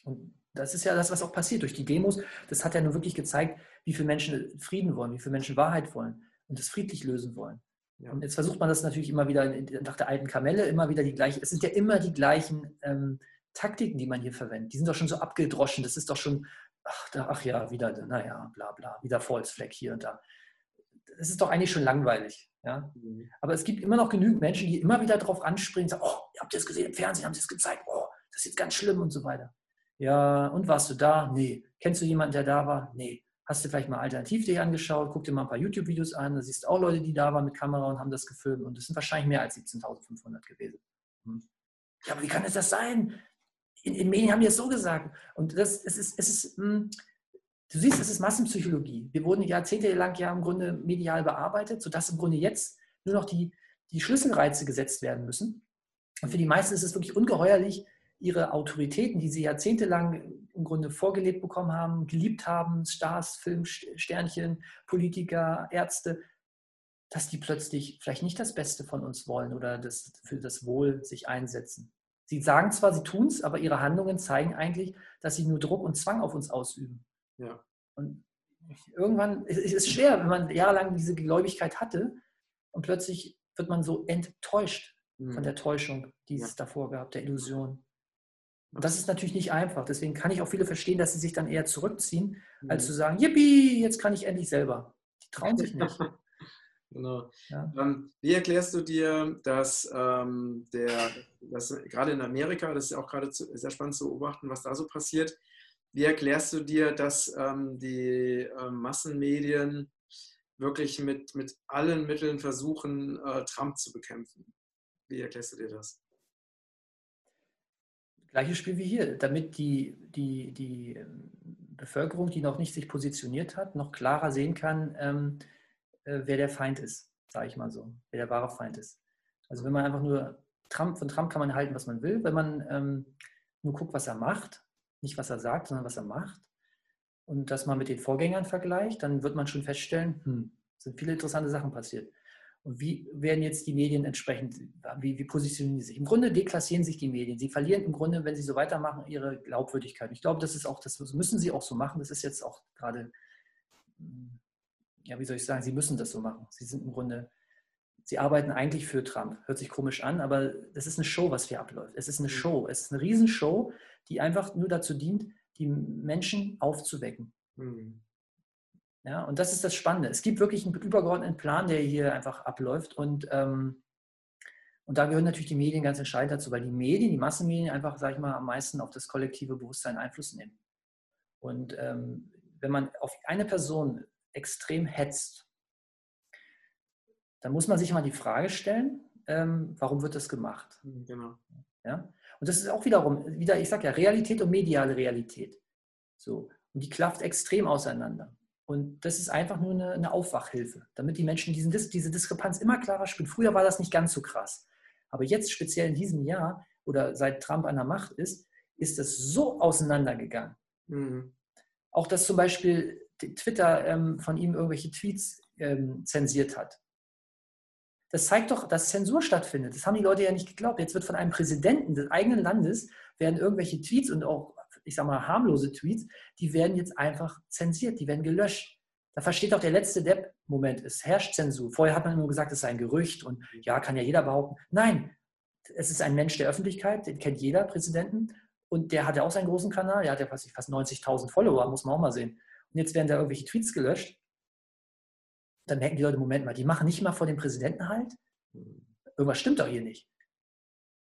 Und das ist ja das, was auch passiert durch die Demos. Das hat ja nur wirklich gezeigt, wie viele Menschen Frieden wollen, wie viele Menschen Wahrheit wollen und das friedlich lösen wollen. Ja. Und jetzt versucht man das natürlich immer wieder nach der alten Kamelle, immer wieder die gleichen, es sind ja immer die gleichen ähm, Taktiken, die man hier verwendet. Die sind doch schon so abgedroschen, das ist doch schon, ach, da, ach ja, wieder, naja, bla bla, wieder Falsfleck hier und da es ist doch eigentlich schon langweilig. Ja? Mhm. Aber es gibt immer noch genügend Menschen, die immer wieder darauf anspringen, sagen, oh, habt ihr es gesehen im Fernsehen, haben sie es gezeigt, oh, das ist jetzt ganz schlimm und so weiter. Ja, und warst du da? Nee. Kennst du jemanden, der da war? Nee. Hast du vielleicht mal alternativ dich angeschaut? Guck dir mal ein paar YouTube-Videos an. Da siehst du auch Leute, die da waren mit Kamera und haben das gefilmt. Und das sind wahrscheinlich mehr als 17.500 gewesen. Hm. Ja, aber wie kann es das sein? In, in Medien haben die es so gesagt. Und das, es ist, es ist, hm, Du siehst, es ist Massenpsychologie. Wir wurden jahrzehntelang ja im Grunde medial bearbeitet, sodass im Grunde jetzt nur noch die, die Schlüsselreize gesetzt werden müssen. Und für die meisten ist es wirklich ungeheuerlich, ihre Autoritäten, die sie jahrzehntelang im Grunde vorgelebt bekommen haben, geliebt haben, Stars, Filmsternchen, Politiker, Ärzte, dass die plötzlich vielleicht nicht das Beste von uns wollen oder das, für das Wohl sich einsetzen. Sie sagen zwar, sie tun es, aber ihre Handlungen zeigen eigentlich, dass sie nur Druck und Zwang auf uns ausüben. Ja. Und irgendwann ist es schwer, wenn man jahrelang diese Gläubigkeit hatte und plötzlich wird man so enttäuscht mhm. von der Täuschung, die es ja. davor gab, der Illusion. Und das ist natürlich nicht einfach. Deswegen kann ich auch viele verstehen, dass sie sich dann eher zurückziehen, mhm. als zu sagen, yippie, jetzt kann ich endlich selber. Die trauen sich nicht.
genau. Ja. Ähm, wie erklärst du dir, dass, ähm, der, dass gerade in Amerika, das ist ja auch gerade sehr spannend zu beobachten, was da so passiert, wie erklärst du dir, dass ähm, die äh, Massenmedien wirklich mit, mit allen Mitteln versuchen, äh, Trump zu bekämpfen? Wie erklärst du dir das?
Gleiches Spiel wie hier, damit die, die, die ähm, Bevölkerung, die noch nicht sich positioniert hat, noch klarer sehen kann, ähm, äh, wer der Feind ist, sage ich mal so, wer der wahre Feind ist. Also wenn man einfach nur Trump, von Trump kann man halten, was man will, wenn man ähm, nur guckt, was er macht, nicht was er sagt, sondern was er macht, und das mal mit den Vorgängern vergleicht, dann wird man schon feststellen, hm, sind viele interessante Sachen passiert. Und wie werden jetzt die Medien entsprechend, wie, wie positionieren sie sich? Im Grunde deklassieren sich die Medien. Sie verlieren im Grunde, wenn sie so weitermachen, ihre Glaubwürdigkeit. Ich glaube, das ist auch, das müssen sie auch so machen. Das ist jetzt auch gerade, ja, wie soll ich sagen, sie müssen das so machen. Sie sind im Grunde, sie arbeiten eigentlich für Trump. Hört sich komisch an, aber das ist eine Show, was hier abläuft. Es ist eine mhm. Show. Es ist eine Riesenshow, die einfach nur dazu dient, die Menschen aufzuwecken. Mhm. Ja, und das ist das Spannende. Es gibt wirklich einen übergeordneten Plan, der hier einfach abläuft. Und, ähm, und da gehören natürlich die Medien ganz entscheidend dazu, weil die Medien, die Massenmedien einfach, sage ich mal, am meisten auf das kollektive Bewusstsein Einfluss nehmen. Und ähm, wenn man auf eine Person extrem hetzt, dann muss man sich mal die Frage stellen, ähm, warum wird das gemacht? Mhm, genau. Ja? Und das ist auch wiederum, wieder, ich sage ja, Realität und mediale Realität. So. Und die klafft extrem auseinander. Und das ist einfach nur eine, eine Aufwachhilfe, damit die Menschen diesen, diese Diskrepanz immer klarer spüren. Früher war das nicht ganz so krass. Aber jetzt, speziell in diesem Jahr, oder seit Trump an der Macht ist, ist das so auseinandergegangen. Mhm. Auch dass zum Beispiel Twitter ähm, von ihm irgendwelche Tweets ähm, zensiert hat. Das zeigt doch, dass Zensur stattfindet. Das haben die Leute ja nicht geglaubt. Jetzt wird von einem Präsidenten des eigenen Landes werden irgendwelche Tweets und auch, ich sag mal, harmlose Tweets, die werden jetzt einfach zensiert, die werden gelöscht. Da versteht auch der letzte Depp-Moment, es herrscht Zensur. Vorher hat man nur gesagt, es sei ein Gerücht und ja, kann ja jeder behaupten. Nein, es ist ein Mensch der Öffentlichkeit, den kennt jeder Präsidenten und der hat ja auch seinen großen Kanal, der hat ja fast, fast 90.000 Follower, muss man auch mal sehen. Und jetzt werden da irgendwelche Tweets gelöscht. Dann merken die Leute, Moment mal, die machen nicht mal vor dem Präsidenten halt. Irgendwas stimmt doch hier nicht.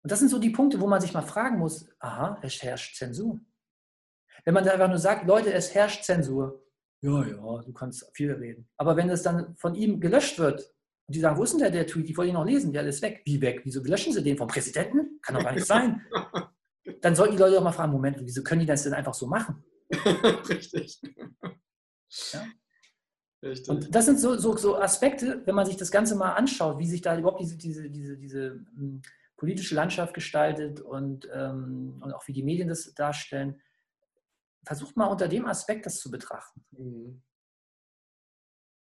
Und das sind so die Punkte, wo man sich mal fragen muss, aha, es herrscht Zensur. Wenn man da einfach nur sagt, Leute, es herrscht Zensur, ja, ja, du kannst viel reden. Aber wenn es dann von ihm gelöscht wird und die sagen, wo ist denn der, der Tweet? Ich wollte ihn noch lesen, der ist weg. Wie weg? Wieso löschen sie den vom Präsidenten? Kann doch gar nicht sein. Dann sollten die Leute doch mal fragen, Moment, wieso können die das denn einfach so machen? Richtig. Ja? Richtig. Und das sind so, so, so, Aspekte, wenn man sich das Ganze mal anschaut, wie sich da überhaupt diese, diese, diese, diese hm, politische Landschaft gestaltet und, ähm, und auch wie die Medien das darstellen, versucht mal unter dem Aspekt das zu betrachten. Mhm.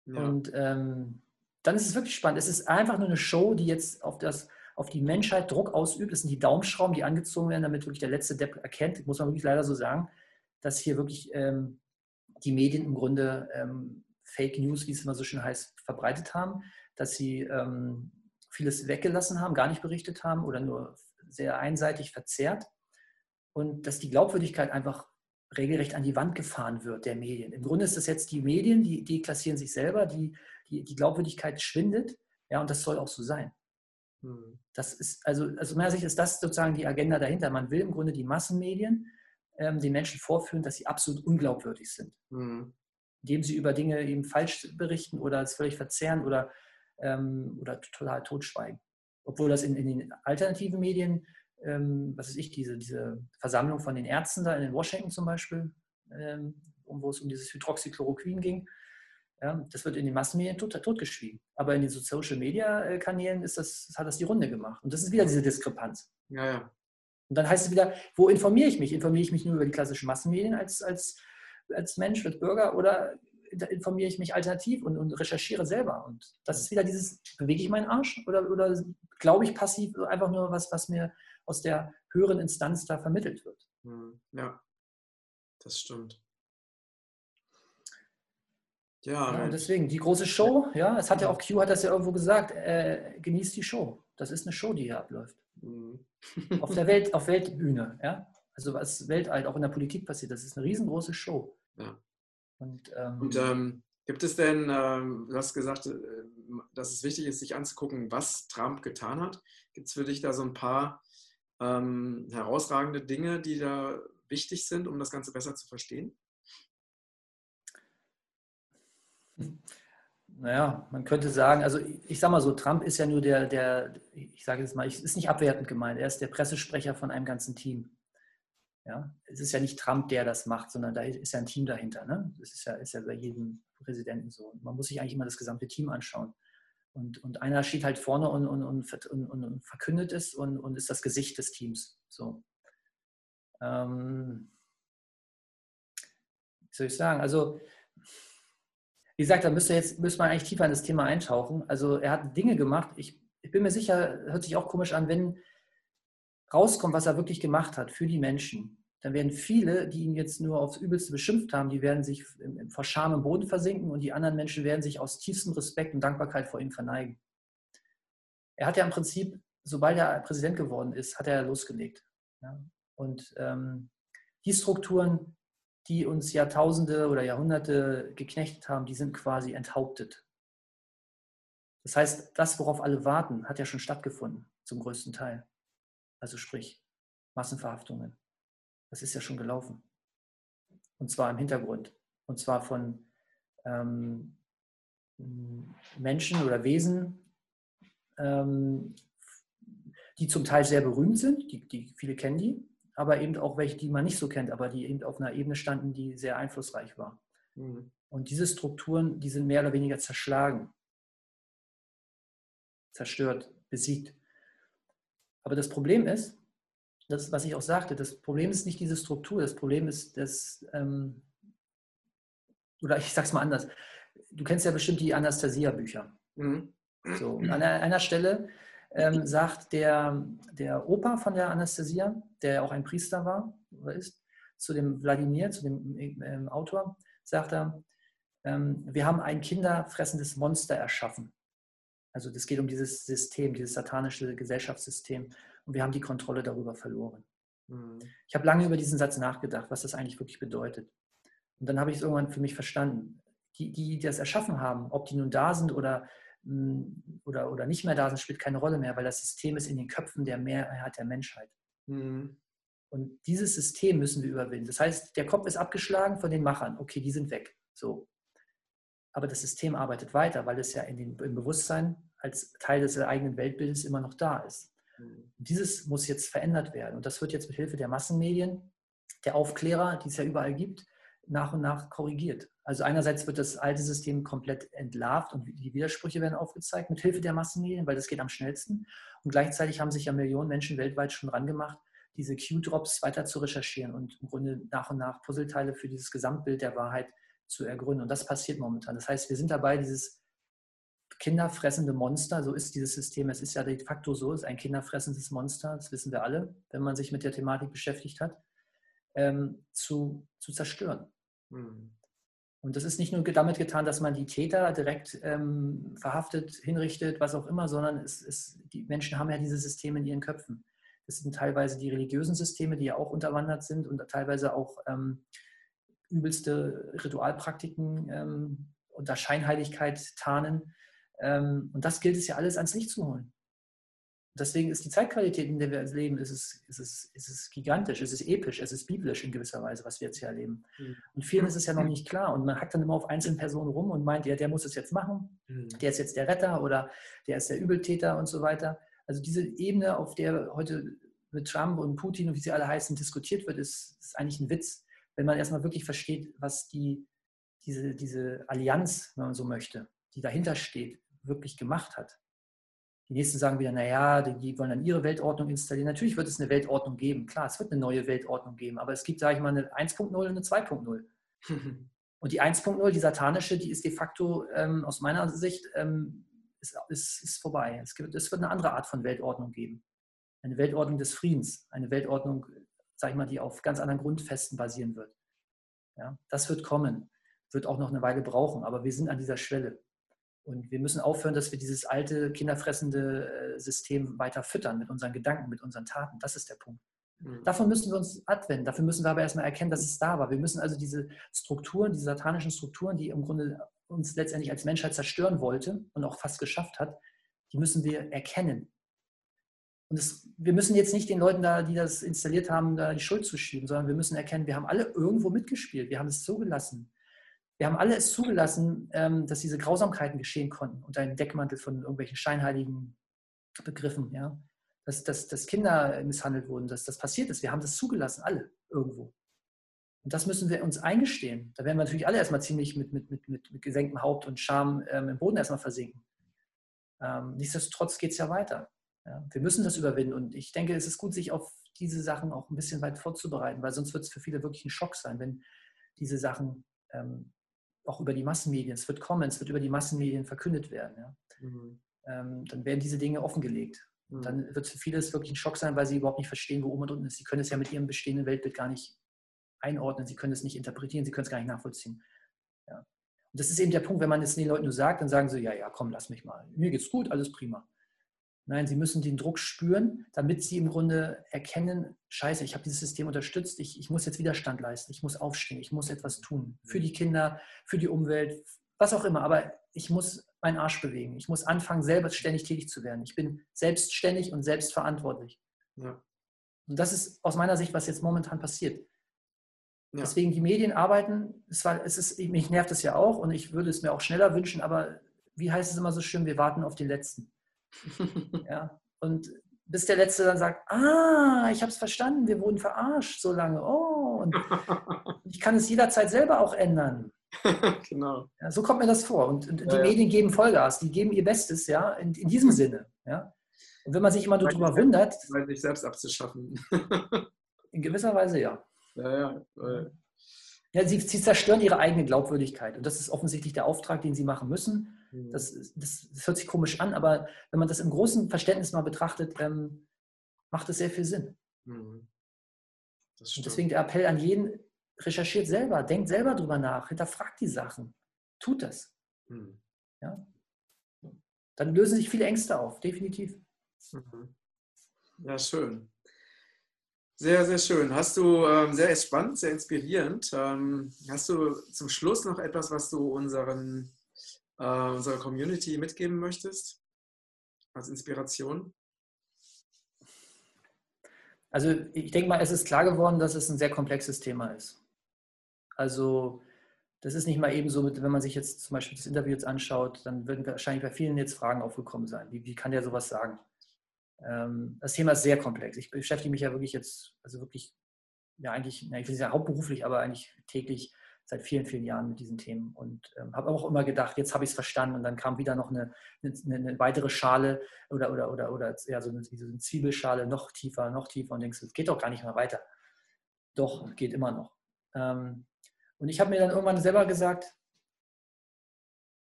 Ja. Und ähm, dann ist es wirklich spannend. Es ist einfach nur eine Show, die jetzt auf, das, auf die Menschheit Druck ausübt. Es sind die Daumenschrauben, die angezogen werden, damit wirklich der letzte Depp erkennt, muss man wirklich leider so sagen, dass hier wirklich ähm, die Medien im Grunde ähm, Fake News, wie es immer so schön heißt, verbreitet haben, dass sie ähm, vieles weggelassen haben, gar nicht berichtet haben oder nur sehr einseitig verzerrt und dass die Glaubwürdigkeit einfach regelrecht an die Wand gefahren wird der Medien. Im Grunde ist das jetzt die Medien, die, die klassieren sich selber, die, die, die Glaubwürdigkeit schwindet, ja, und das soll auch so sein. Hm. Das ist, also aus meiner Sicht ist das sozusagen die Agenda dahinter. Man will im Grunde die Massenmedien ähm, den Menschen vorführen, dass sie absolut unglaubwürdig sind. Hm. Indem sie über Dinge eben falsch berichten oder es völlig verzerren oder, ähm, oder total totschweigen. Obwohl das in, in den alternativen Medien ähm, was weiß ich, diese, diese Versammlung von den Ärzten da in Washington zum Beispiel, ähm, wo es um dieses Hydroxychloroquin ging. Ja, das wird in den Massenmedien tot, totgeschwiegen. Aber in den Social-Media-Kanälen ist das, hat das die Runde gemacht. Und das ist wieder diese Diskrepanz. Ja, ja. Und dann heißt es wieder, wo informiere ich mich? Informiere ich mich nur über die klassischen Massenmedien als, als, als Mensch, als Bürger oder informiere ich mich alternativ und, und recherchiere selber? Und das ist wieder dieses, bewege ich meinen Arsch oder, oder glaube ich passiv einfach nur was, was mir aus der höheren Instanz da vermittelt wird.
Hm, ja, das stimmt. Ja,
ja deswegen, die große Show, ja, es hat ja auch Q hat das ja irgendwo gesagt, äh, genießt die Show. Das ist eine Show, die hier abläuft. Mhm. auf der Welt, auf Weltbühne, ja. Also was weltweit auch in der Politik passiert, das ist eine riesengroße Show. Ja.
Und, ähm, Und ähm, gibt es denn, ähm, du hast gesagt, äh, dass es wichtig ist, sich anzugucken, was Trump getan hat. Gibt es für dich da so ein paar ähm, herausragende Dinge, die da wichtig sind, um das Ganze besser zu verstehen?
Naja, man könnte sagen, also ich sage mal so, Trump ist ja nur der, der ich sage jetzt mal, ist nicht abwertend gemeint, er ist der Pressesprecher von einem ganzen Team. Ja, es ist ja nicht Trump, der das macht, sondern da ist ja ein Team dahinter. Ne? Das ist ja, ist ja bei jedem Präsidenten so. Man muss sich eigentlich immer das gesamte Team anschauen. Und, und einer steht halt vorne und, und, und, und verkündet es und, und ist das Gesicht des Teams. So. Ähm, wie soll ich sagen? Also, wie gesagt, da müsste, jetzt, müsste man eigentlich tiefer in das Thema eintauchen. Also, er hat Dinge gemacht. Ich, ich bin mir sicher, hört sich auch komisch an, wenn rauskommt, was er wirklich gemacht hat für die Menschen, dann werden viele, die ihn jetzt nur aufs Übelste beschimpft haben, die werden sich vor Scham im Boden versinken und die anderen Menschen werden sich aus tiefstem Respekt und Dankbarkeit vor ihm verneigen. Er hat ja im Prinzip, sobald er Präsident geworden ist, hat er losgelegt. Und ähm, die Strukturen, die uns Jahrtausende oder Jahrhunderte geknechtet haben, die sind quasi enthauptet. Das heißt, das, worauf alle warten, hat ja schon stattgefunden, zum größten Teil. Also sprich, Massenverhaftungen, das ist ja schon gelaufen. Und zwar im Hintergrund. Und zwar von ähm, Menschen oder Wesen, ähm, die zum Teil sehr berühmt sind, die, die, viele kennen die, aber eben auch welche, die man nicht so kennt, aber die eben auf einer Ebene standen, die sehr einflussreich war. Mhm. Und diese Strukturen, die sind mehr oder weniger zerschlagen, zerstört, besiegt. Aber das Problem ist, das, was ich auch sagte, das Problem ist nicht diese Struktur, das Problem ist das, ähm, oder ich sage es mal anders, du kennst ja bestimmt die Anastasia-Bücher. Mhm. So, an einer Stelle ähm, sagt der, der Opa von der Anastasia, der auch ein Priester war oder ist, zu dem Wladimir, zu dem ähm, Autor, sagt er, ähm, wir haben ein kinderfressendes Monster erschaffen. Also das geht um dieses System, dieses satanische Gesellschaftssystem. Und wir haben die Kontrolle darüber verloren. Mhm. Ich habe lange über diesen Satz nachgedacht, was das eigentlich wirklich bedeutet. Und dann habe ich es irgendwann für mich verstanden. Die, die das erschaffen haben, ob die nun da sind oder, mm, oder, oder nicht mehr da sind, spielt keine Rolle mehr, weil das System ist in den Köpfen der Mehrheit der Menschheit. Mhm. Und dieses System müssen wir überwinden. Das heißt, der Kopf ist abgeschlagen von den Machern. Okay, die sind weg. So. Aber das System arbeitet weiter, weil es ja in den, im Bewusstsein als Teil des eigenen Weltbildes immer noch da ist. Dieses muss jetzt verändert werden. Und das wird jetzt mit Hilfe der Massenmedien, der Aufklärer, die es ja überall gibt, nach und nach korrigiert. Also einerseits wird das alte System komplett entlarvt und die Widersprüche werden aufgezeigt mit Hilfe der Massenmedien, weil das geht am schnellsten. Und gleichzeitig haben sich ja Millionen Menschen weltweit schon rangemacht, diese Q-Drops weiter zu recherchieren und im Grunde nach und nach Puzzleteile für dieses Gesamtbild der Wahrheit zu ergründen. Und das passiert momentan. Das heißt, wir sind dabei, dieses kinderfressende Monster, so ist dieses System, es ist ja de facto so, es ist ein kinderfressendes Monster, das wissen wir alle, wenn man sich mit der Thematik beschäftigt hat, ähm, zu, zu zerstören. Mhm. Und das ist nicht nur damit getan, dass man die Täter direkt ähm, verhaftet, hinrichtet, was auch immer, sondern es, es, die Menschen haben ja diese Systeme in ihren Köpfen. Das sind teilweise die religiösen Systeme, die ja auch unterwandert sind und teilweise auch ähm, übelste Ritualpraktiken ähm, unter Scheinheiligkeit tarnen. Ähm, und das gilt es ja alles ans Licht zu holen. Deswegen ist die Zeitqualität, in der wir leben, ist es, ist es, ist es gigantisch, es ist episch, es ist biblisch in gewisser Weise, was wir jetzt hier erleben. Mhm. Und vielen ist es ja noch nicht klar. Und man hackt dann immer auf einzelne Personen rum und meint, ja, der muss es jetzt machen, mhm. der ist jetzt der Retter oder der ist der Übeltäter und so weiter. Also diese Ebene, auf der heute mit Trump und Putin und wie sie alle heißen, diskutiert wird, ist, ist eigentlich ein Witz, wenn man erstmal wirklich versteht, was die, diese, diese Allianz, wenn man so möchte, die dahinter steht, wirklich gemacht hat. Die nächsten sagen wieder, naja, die wollen dann ihre Weltordnung installieren. Natürlich wird es eine Weltordnung geben. Klar, es wird eine neue Weltordnung geben. Aber es gibt, sage ich mal, eine 1.0 und eine 2.0. und die 1.0, die satanische, die ist de facto ähm, aus meiner Sicht ähm, ist, ist, ist, vorbei. Es, gibt, es wird eine andere Art von Weltordnung geben. Eine Weltordnung des Friedens. Eine Weltordnung, sage ich mal, die auf ganz anderen Grundfesten basieren wird. Ja, das wird kommen. Wird auch noch eine Weile brauchen. Aber wir sind an dieser Schwelle. Und wir müssen aufhören, dass wir dieses alte, kinderfressende äh, System weiter füttern mit unseren Gedanken, mit unseren Taten. Das ist der Punkt. Mhm. Davon müssen wir uns abwenden. Dafür müssen wir aber erstmal erkennen, dass es da war. Wir müssen also diese Strukturen, diese satanischen Strukturen, die im Grunde uns letztendlich als Menschheit zerstören wollte und auch fast geschafft hat, die müssen wir erkennen. Und das, wir müssen jetzt nicht den Leuten da, die das installiert haben, da die Schuld zuschieben, sondern wir müssen erkennen, wir haben alle irgendwo mitgespielt. Wir haben es zugelassen wir haben alle es zugelassen, ähm, dass diese Grausamkeiten geschehen konnten unter einem Deckmantel von irgendwelchen scheinheiligen Begriffen, ja. Dass, dass, dass Kinder misshandelt wurden, dass das passiert ist. Wir haben das zugelassen, alle irgendwo. Und das müssen wir uns eingestehen. Da werden wir natürlich alle erstmal ziemlich mit, mit, mit, mit, gesenktem Haupt und Scham ähm, im Boden erstmal versinken. Ähm, nichtsdestotrotz geht es ja weiter. Ja. Wir müssen das überwinden. Und ich denke, es ist gut, sich auf diese Sachen auch ein bisschen weit vorzubereiten, weil sonst wird es für viele wirklich ein Schock sein, wenn diese Sachen ähm, auch über die Massenmedien, es wird kommen, es wird über die Massenmedien verkündet werden. Ja. Mhm. Ähm, dann werden diese Dinge offengelegt. Mhm. Dann wird für viele es wirklich ein Schock sein, weil sie überhaupt nicht verstehen, wo oben und unten ist. Sie können es ja mit ihrem bestehenden Weltbild gar nicht einordnen, sie können es nicht interpretieren, sie können es gar nicht nachvollziehen. Ja. Und das ist eben der Punkt, wenn man es den Leuten nur sagt, dann sagen sie, ja, ja, komm, lass mich mal. Mir geht's gut, alles prima. Nein, sie müssen den Druck spüren, damit sie im Grunde erkennen, scheiße, ich habe dieses System unterstützt, ich, ich muss jetzt Widerstand leisten, ich muss aufstehen, ich muss etwas tun. Für die Kinder, für die Umwelt, was auch immer. Aber ich muss meinen Arsch bewegen. Ich muss anfangen, selbstständig tätig zu werden. Ich bin selbstständig und selbstverantwortlich. Ja. Und das ist aus meiner Sicht, was jetzt momentan passiert. Ja. Deswegen die Medien arbeiten, es war, es ist, mich nervt es ja auch und ich würde es mir auch schneller wünschen, aber wie heißt es immer so schön, wir warten auf den Letzten. Ja, und bis der Letzte dann sagt, ah, ich habe es verstanden, wir wurden verarscht so lange. Oh, und ich kann es jederzeit selber auch ändern. genau. Ja, so kommt mir das vor. Und, und die ja, Medien geben Vollgas, die geben ihr Bestes, ja, in, in diesem Sinne. Ja. Und wenn man sich immer nur darüber wundert.
Weil sich selbst abzuschaffen.
in gewisser Weise ja.
Ja, ja.
Ja sie, sie, zerstören ihre eigene Glaubwürdigkeit. Und das ist offensichtlich der Auftrag, den sie machen müssen. Mhm. Das, das, das, hört sich komisch an, aber wenn man das im großen Verständnis mal betrachtet, ähm, macht es sehr viel Sinn. Und deswegen der Appell an jeden, recherchiert selber, denkt selber drüber nach, hinterfragt die Sachen, tut das. Mhm. Ja? Dann lösen sich viele Ängste auf, definitiv.
Mhm. Ja, schön. Sehr, sehr schön. Hast du ähm, sehr spannend, sehr inspirierend. Ähm, hast du zum Schluss noch etwas, was du unseren, äh, unserer Community mitgeben möchtest als Inspiration?
Also ich denke mal, es ist klar geworden, dass es ein sehr komplexes Thema ist. Also das ist nicht mal eben so, wenn man sich jetzt zum Beispiel das Interview jetzt anschaut, dann würden wahrscheinlich bei vielen jetzt Fragen aufgekommen sein. Wie, wie kann der sowas sagen? Ähm, das Thema ist sehr komplex. Ich beschäftige mich ja wirklich jetzt, also wirklich, ja eigentlich, na, ich will nicht sagen hauptberuflich, aber eigentlich täglich seit vielen, vielen Jahren mit diesen Themen und ähm, habe auch immer gedacht, jetzt habe ich es verstanden und dann kam wieder noch eine, eine, eine, weitere Schale oder, oder, oder, oder ja, so eine, so eine Zwiebelschale noch tiefer, noch tiefer und denkst, es geht doch gar nicht mehr weiter. Doch, geht immer noch. Ähm, und ich habe mir dann irgendwann selber gesagt,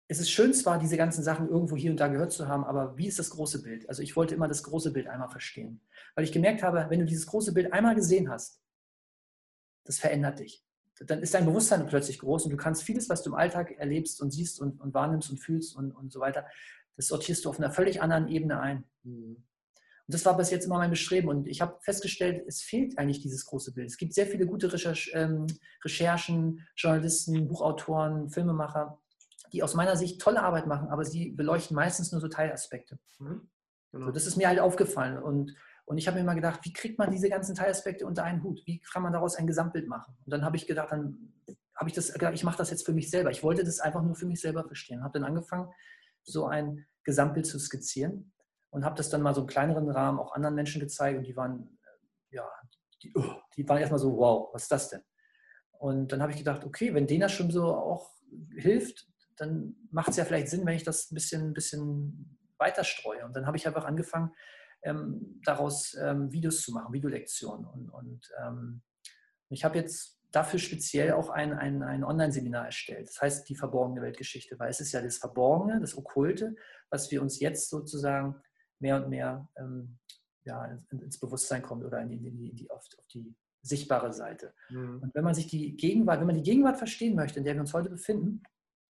es ist schön zwar, diese ganzen Sachen irgendwo hier und da gehört zu haben, aber wie ist das große Bild? Also ich wollte immer das große Bild einmal verstehen. Weil ich gemerkt habe, wenn du dieses große Bild einmal gesehen hast, das verändert dich. Dann ist dein Bewusstsein plötzlich groß und du kannst vieles, was du im Alltag erlebst und siehst und, und wahrnimmst und fühlst und, und so weiter, das sortierst du auf einer völlig anderen Ebene ein. Mhm. Und das war bis jetzt immer mein Bestreben. Und ich habe festgestellt, es fehlt eigentlich dieses große Bild. Es gibt sehr viele gute ähm, Recherchen, Journalisten, Buchautoren, Filmemacher, die aus meiner Sicht tolle Arbeit machen, aber sie beleuchten meistens nur so Teilaspekte. Mhm. Genau. So, das ist mir halt aufgefallen. Und, und ich habe mir mal gedacht, wie kriegt man diese ganzen Teilaspekte unter einen Hut? Wie kann man daraus ein Gesamtbild machen? Und dann habe ich gedacht, dann habe ich das gedacht, ich mache das jetzt für mich selber. Ich wollte das einfach nur für mich selber verstehen. Habe dann angefangen, so ein Gesamtbild zu skizzieren und habe das dann mal so im kleineren Rahmen auch anderen Menschen gezeigt und die waren, ja, die, oh, die waren erstmal so, wow, was ist das denn? Und dann habe ich gedacht, okay, wenn denen das schon so auch hilft, dann macht es ja vielleicht Sinn, wenn ich das ein bisschen, ein bisschen weiter streue. Und dann habe ich einfach angefangen, ähm, daraus ähm, Videos zu machen, Videolektionen. Und, und ähm, ich habe jetzt dafür speziell auch ein, ein, ein Online-Seminar erstellt. Das heißt die verborgene Weltgeschichte, weil es ist ja das Verborgene, das Okkulte, was wir uns jetzt sozusagen mehr und mehr ähm, ja, ins Bewusstsein kommt oder in die, in die, auf, auf, die sichtbare Seite. Mhm. Und wenn man sich die Gegenwart, wenn man die Gegenwart verstehen möchte, in der wir uns heute befinden,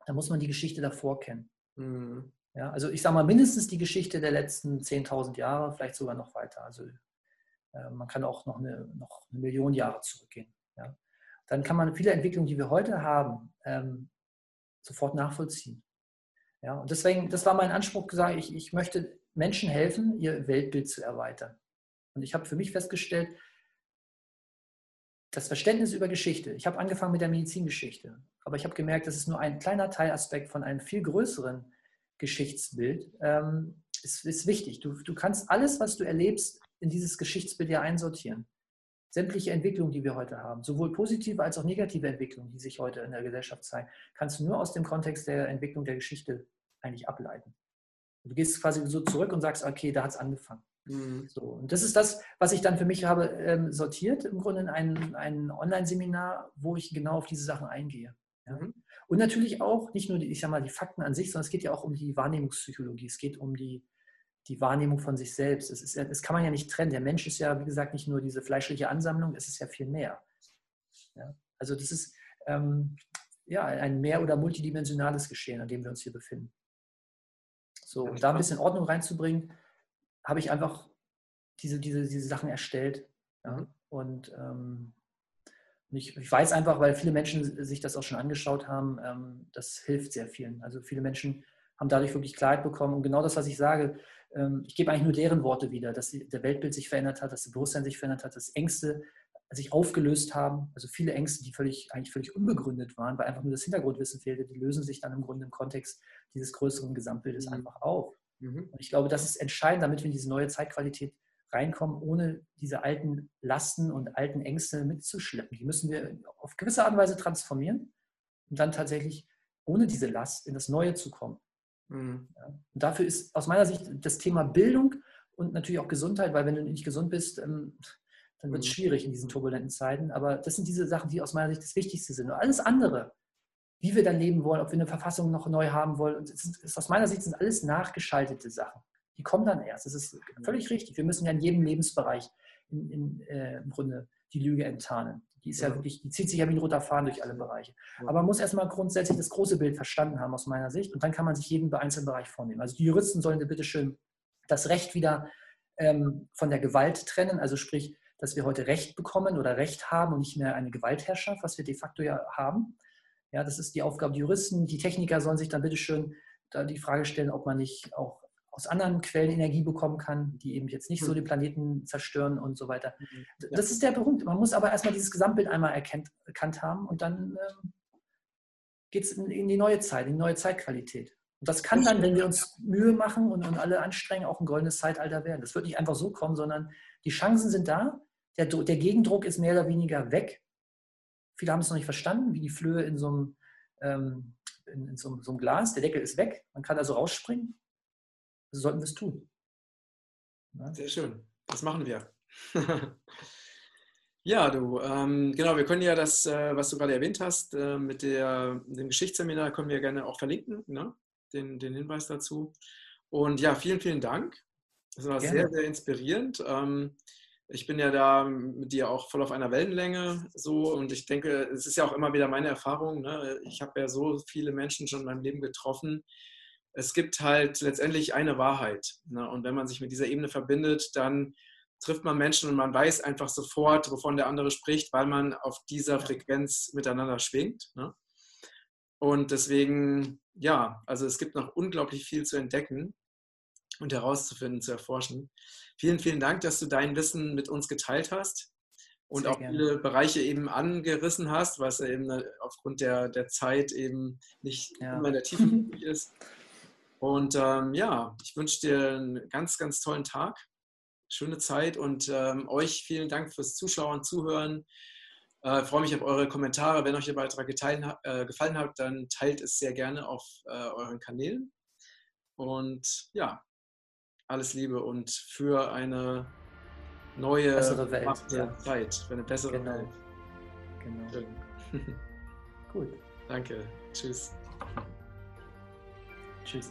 da muss man die Geschichte davor kennen. Mhm. Ja, also ich sage mal mindestens die Geschichte der letzten 10.000 Jahre, vielleicht sogar noch weiter. Also äh, man kann auch noch eine, noch eine Million Jahre zurückgehen. Ja. Dann kann man viele Entwicklungen, die wir heute haben, ähm, sofort nachvollziehen. Ja, und deswegen, das war mein Anspruch, gesagt, ich, ich möchte Menschen helfen, ihr Weltbild zu erweitern. Und ich habe für mich festgestellt, das Verständnis über Geschichte. Ich habe angefangen mit der Medizingeschichte, aber ich habe gemerkt, das ist nur ein kleiner Teilaspekt von einem viel größeren Geschichtsbild. Ähm, ist, ist wichtig. Du, du kannst alles, was du erlebst, in dieses Geschichtsbild ja einsortieren. Sämtliche Entwicklungen, die wir heute haben, sowohl positive als auch negative Entwicklungen, die sich heute in der Gesellschaft zeigen, kannst du nur aus dem Kontext der Entwicklung der Geschichte eigentlich ableiten. Du gehst quasi so zurück und sagst, okay, da hat es angefangen. Mhm. So, und das ist das, was ich dann für mich habe ähm, sortiert, im Grunde in ein, ein Online-Seminar, wo ich genau auf diese Sachen eingehe. Ja. Mhm. Und natürlich auch nicht nur, die, ich sag mal, die Fakten an sich, sondern es geht ja auch um die Wahrnehmungspsychologie. Es geht um die, die Wahrnehmung von sich selbst. Das, ist das kann man ja nicht trennen. Der Mensch ist ja, wie gesagt, nicht nur diese fleischliche Ansammlung, es ist ja viel mehr. Ja. Also das ist ähm, ja, ein mehr- oder multidimensionales Geschehen, an dem wir uns hier befinden. So, um da ein bisschen Ordnung reinzubringen, habe ich einfach diese, diese, diese Sachen erstellt. Ja? Mhm. Und ähm, ich, ich, weiß einfach, weil viele Menschen sich das auch schon angeschaut haben, ähm, das hilft sehr vielen. Also viele Menschen haben dadurch wirklich Klarheit bekommen. Und genau das, was ich sage, ähm, ich gebe eigentlich nur deren Worte wieder, dass der Weltbild sich verändert hat, dass das Bewusstsein sich verändert hat, dass Ängste sich aufgelöst haben. Also viele Ängste, die völlig, eigentlich völlig unbegründet waren, weil einfach nur das Hintergrundwissen fehlte, die lösen sich dann im Grunde im Kontext dieses größeren Gesamtbildes mhm. einfach auf. Mhm. Und ich glaube, das ist entscheidend, damit wir in diese neue Zeitqualität reinkommen, ohne diese alten Lasten und alten Ängste mitzuschleppen. Die müssen wir auf gewisse Art und Weise transformieren und dann tatsächlich ohne diese Last in das Neue zu kommen. Mhm. Ja. Und dafür ist aus meiner Sicht das Thema Bildung und natürlich auch Gesundheit, weil wenn du nicht gesund bist, ähm, dann wird es mhm. schwierig in diesen turbulenten Zeiten. Aber das sind diese Sachen, die aus meiner Sicht das Wichtigste sind. Und alles andere, wie wir dann leben wollen, ob wir eine Verfassung noch neu haben wollen, ist, ist aus meiner Sicht sind alles nachgeschaltete Sachen. Die kommen dann erst. Das ist völlig richtig. Wir müssen ja in jedem Lebensbereich in, in, äh, im Grunde die Lüge enttarnen. Die ist ja. ja. wirklich, die zieht sich ja wie ein roter Faden durch alle Bereiche. Ja. Aber man muss erstmal grundsätzlich das große Bild verstanden haben aus meiner Sicht und dann kann man sich jeden einzelnen Bereich vornehmen. Also die Juristen sollen bitte schön das Recht wieder ähm, von der Gewalt trennen, also sprich, dass wir heute Recht bekommen oder Recht haben und nicht mehr eine Gewaltherrschaft, was wir de facto ja haben. Ja, das ist die Aufgabe der Juristen. Die Techniker sollen sich dann bitte schön da die Frage stellen, ob man nicht auch aus anderen Quellen Energie bekommen kann, die eben jetzt nicht so hm. den Planeten zerstören und so weiter. Mhm. Das ist der Punkt. Man muss aber erstmal dieses Gesamtbild einmal erkennt, erkannt haben und dann ähm, geht es in, in, die neue Zeit, in die neue Zeitqualität. Und das kann dann, wenn wir uns Mühe machen und, und alle anstrengen, auch ein goldenes Zeitalter werden. Das wird nicht einfach so kommen, sondern die Chancen sind da. Der, der Gegendruck ist mehr oder weniger weg. Viele haben es noch nicht verstanden, wie die Flöhe in so einem, ähm, in, in so, so einem Glas. Der Deckel ist weg. Man kann also rausspringen. Sollten wir es tun.
Ja? Sehr schön. Das machen wir. ja, du, ähm, genau, wir können ja das, äh, was du gerade erwähnt hast, äh, mit der, dem Geschichtsseminar können wir gerne auch verlinken, ne? den, den Hinweis dazu. Und ja, vielen, vielen Dank. Das war gerne. sehr, sehr inspirierend. Ähm, ich bin ja da mit dir auch voll auf einer Wellenlänge so und ich denke, es ist ja auch immer wieder meine Erfahrung. Ne? Ich habe ja so viele Menschen schon in meinem Leben getroffen, es gibt halt letztendlich eine Wahrheit. Ne? Und wenn man sich mit dieser Ebene verbindet, dann trifft man Menschen und man weiß einfach sofort, wovon der andere spricht, weil man auf dieser Frequenz miteinander schwingt. Ne? Und deswegen, ja, also es gibt noch unglaublich viel zu entdecken und herauszufinden, zu erforschen. Vielen, vielen Dank, dass du dein Wissen mit uns geteilt hast und Sehr auch gerne. viele Bereiche eben angerissen hast, was eben aufgrund der, der Zeit eben nicht ja. immer in der Tiefe ist. Und ähm, ja, ich wünsche dir einen ganz, ganz tollen Tag, schöne Zeit und ähm, euch vielen Dank fürs Zuschauen, Zuhören. Äh, freue mich auf eure Kommentare. Wenn euch der Beitrag geteilen, äh, gefallen hat, dann teilt es sehr gerne auf äh, euren Kanälen. Und ja, alles Liebe und für eine neue
bessere Welt,
ja. Zeit, für eine bessere
genau.
Welt.
Genau. Gut.
Danke. Tschüss.
Tschüss.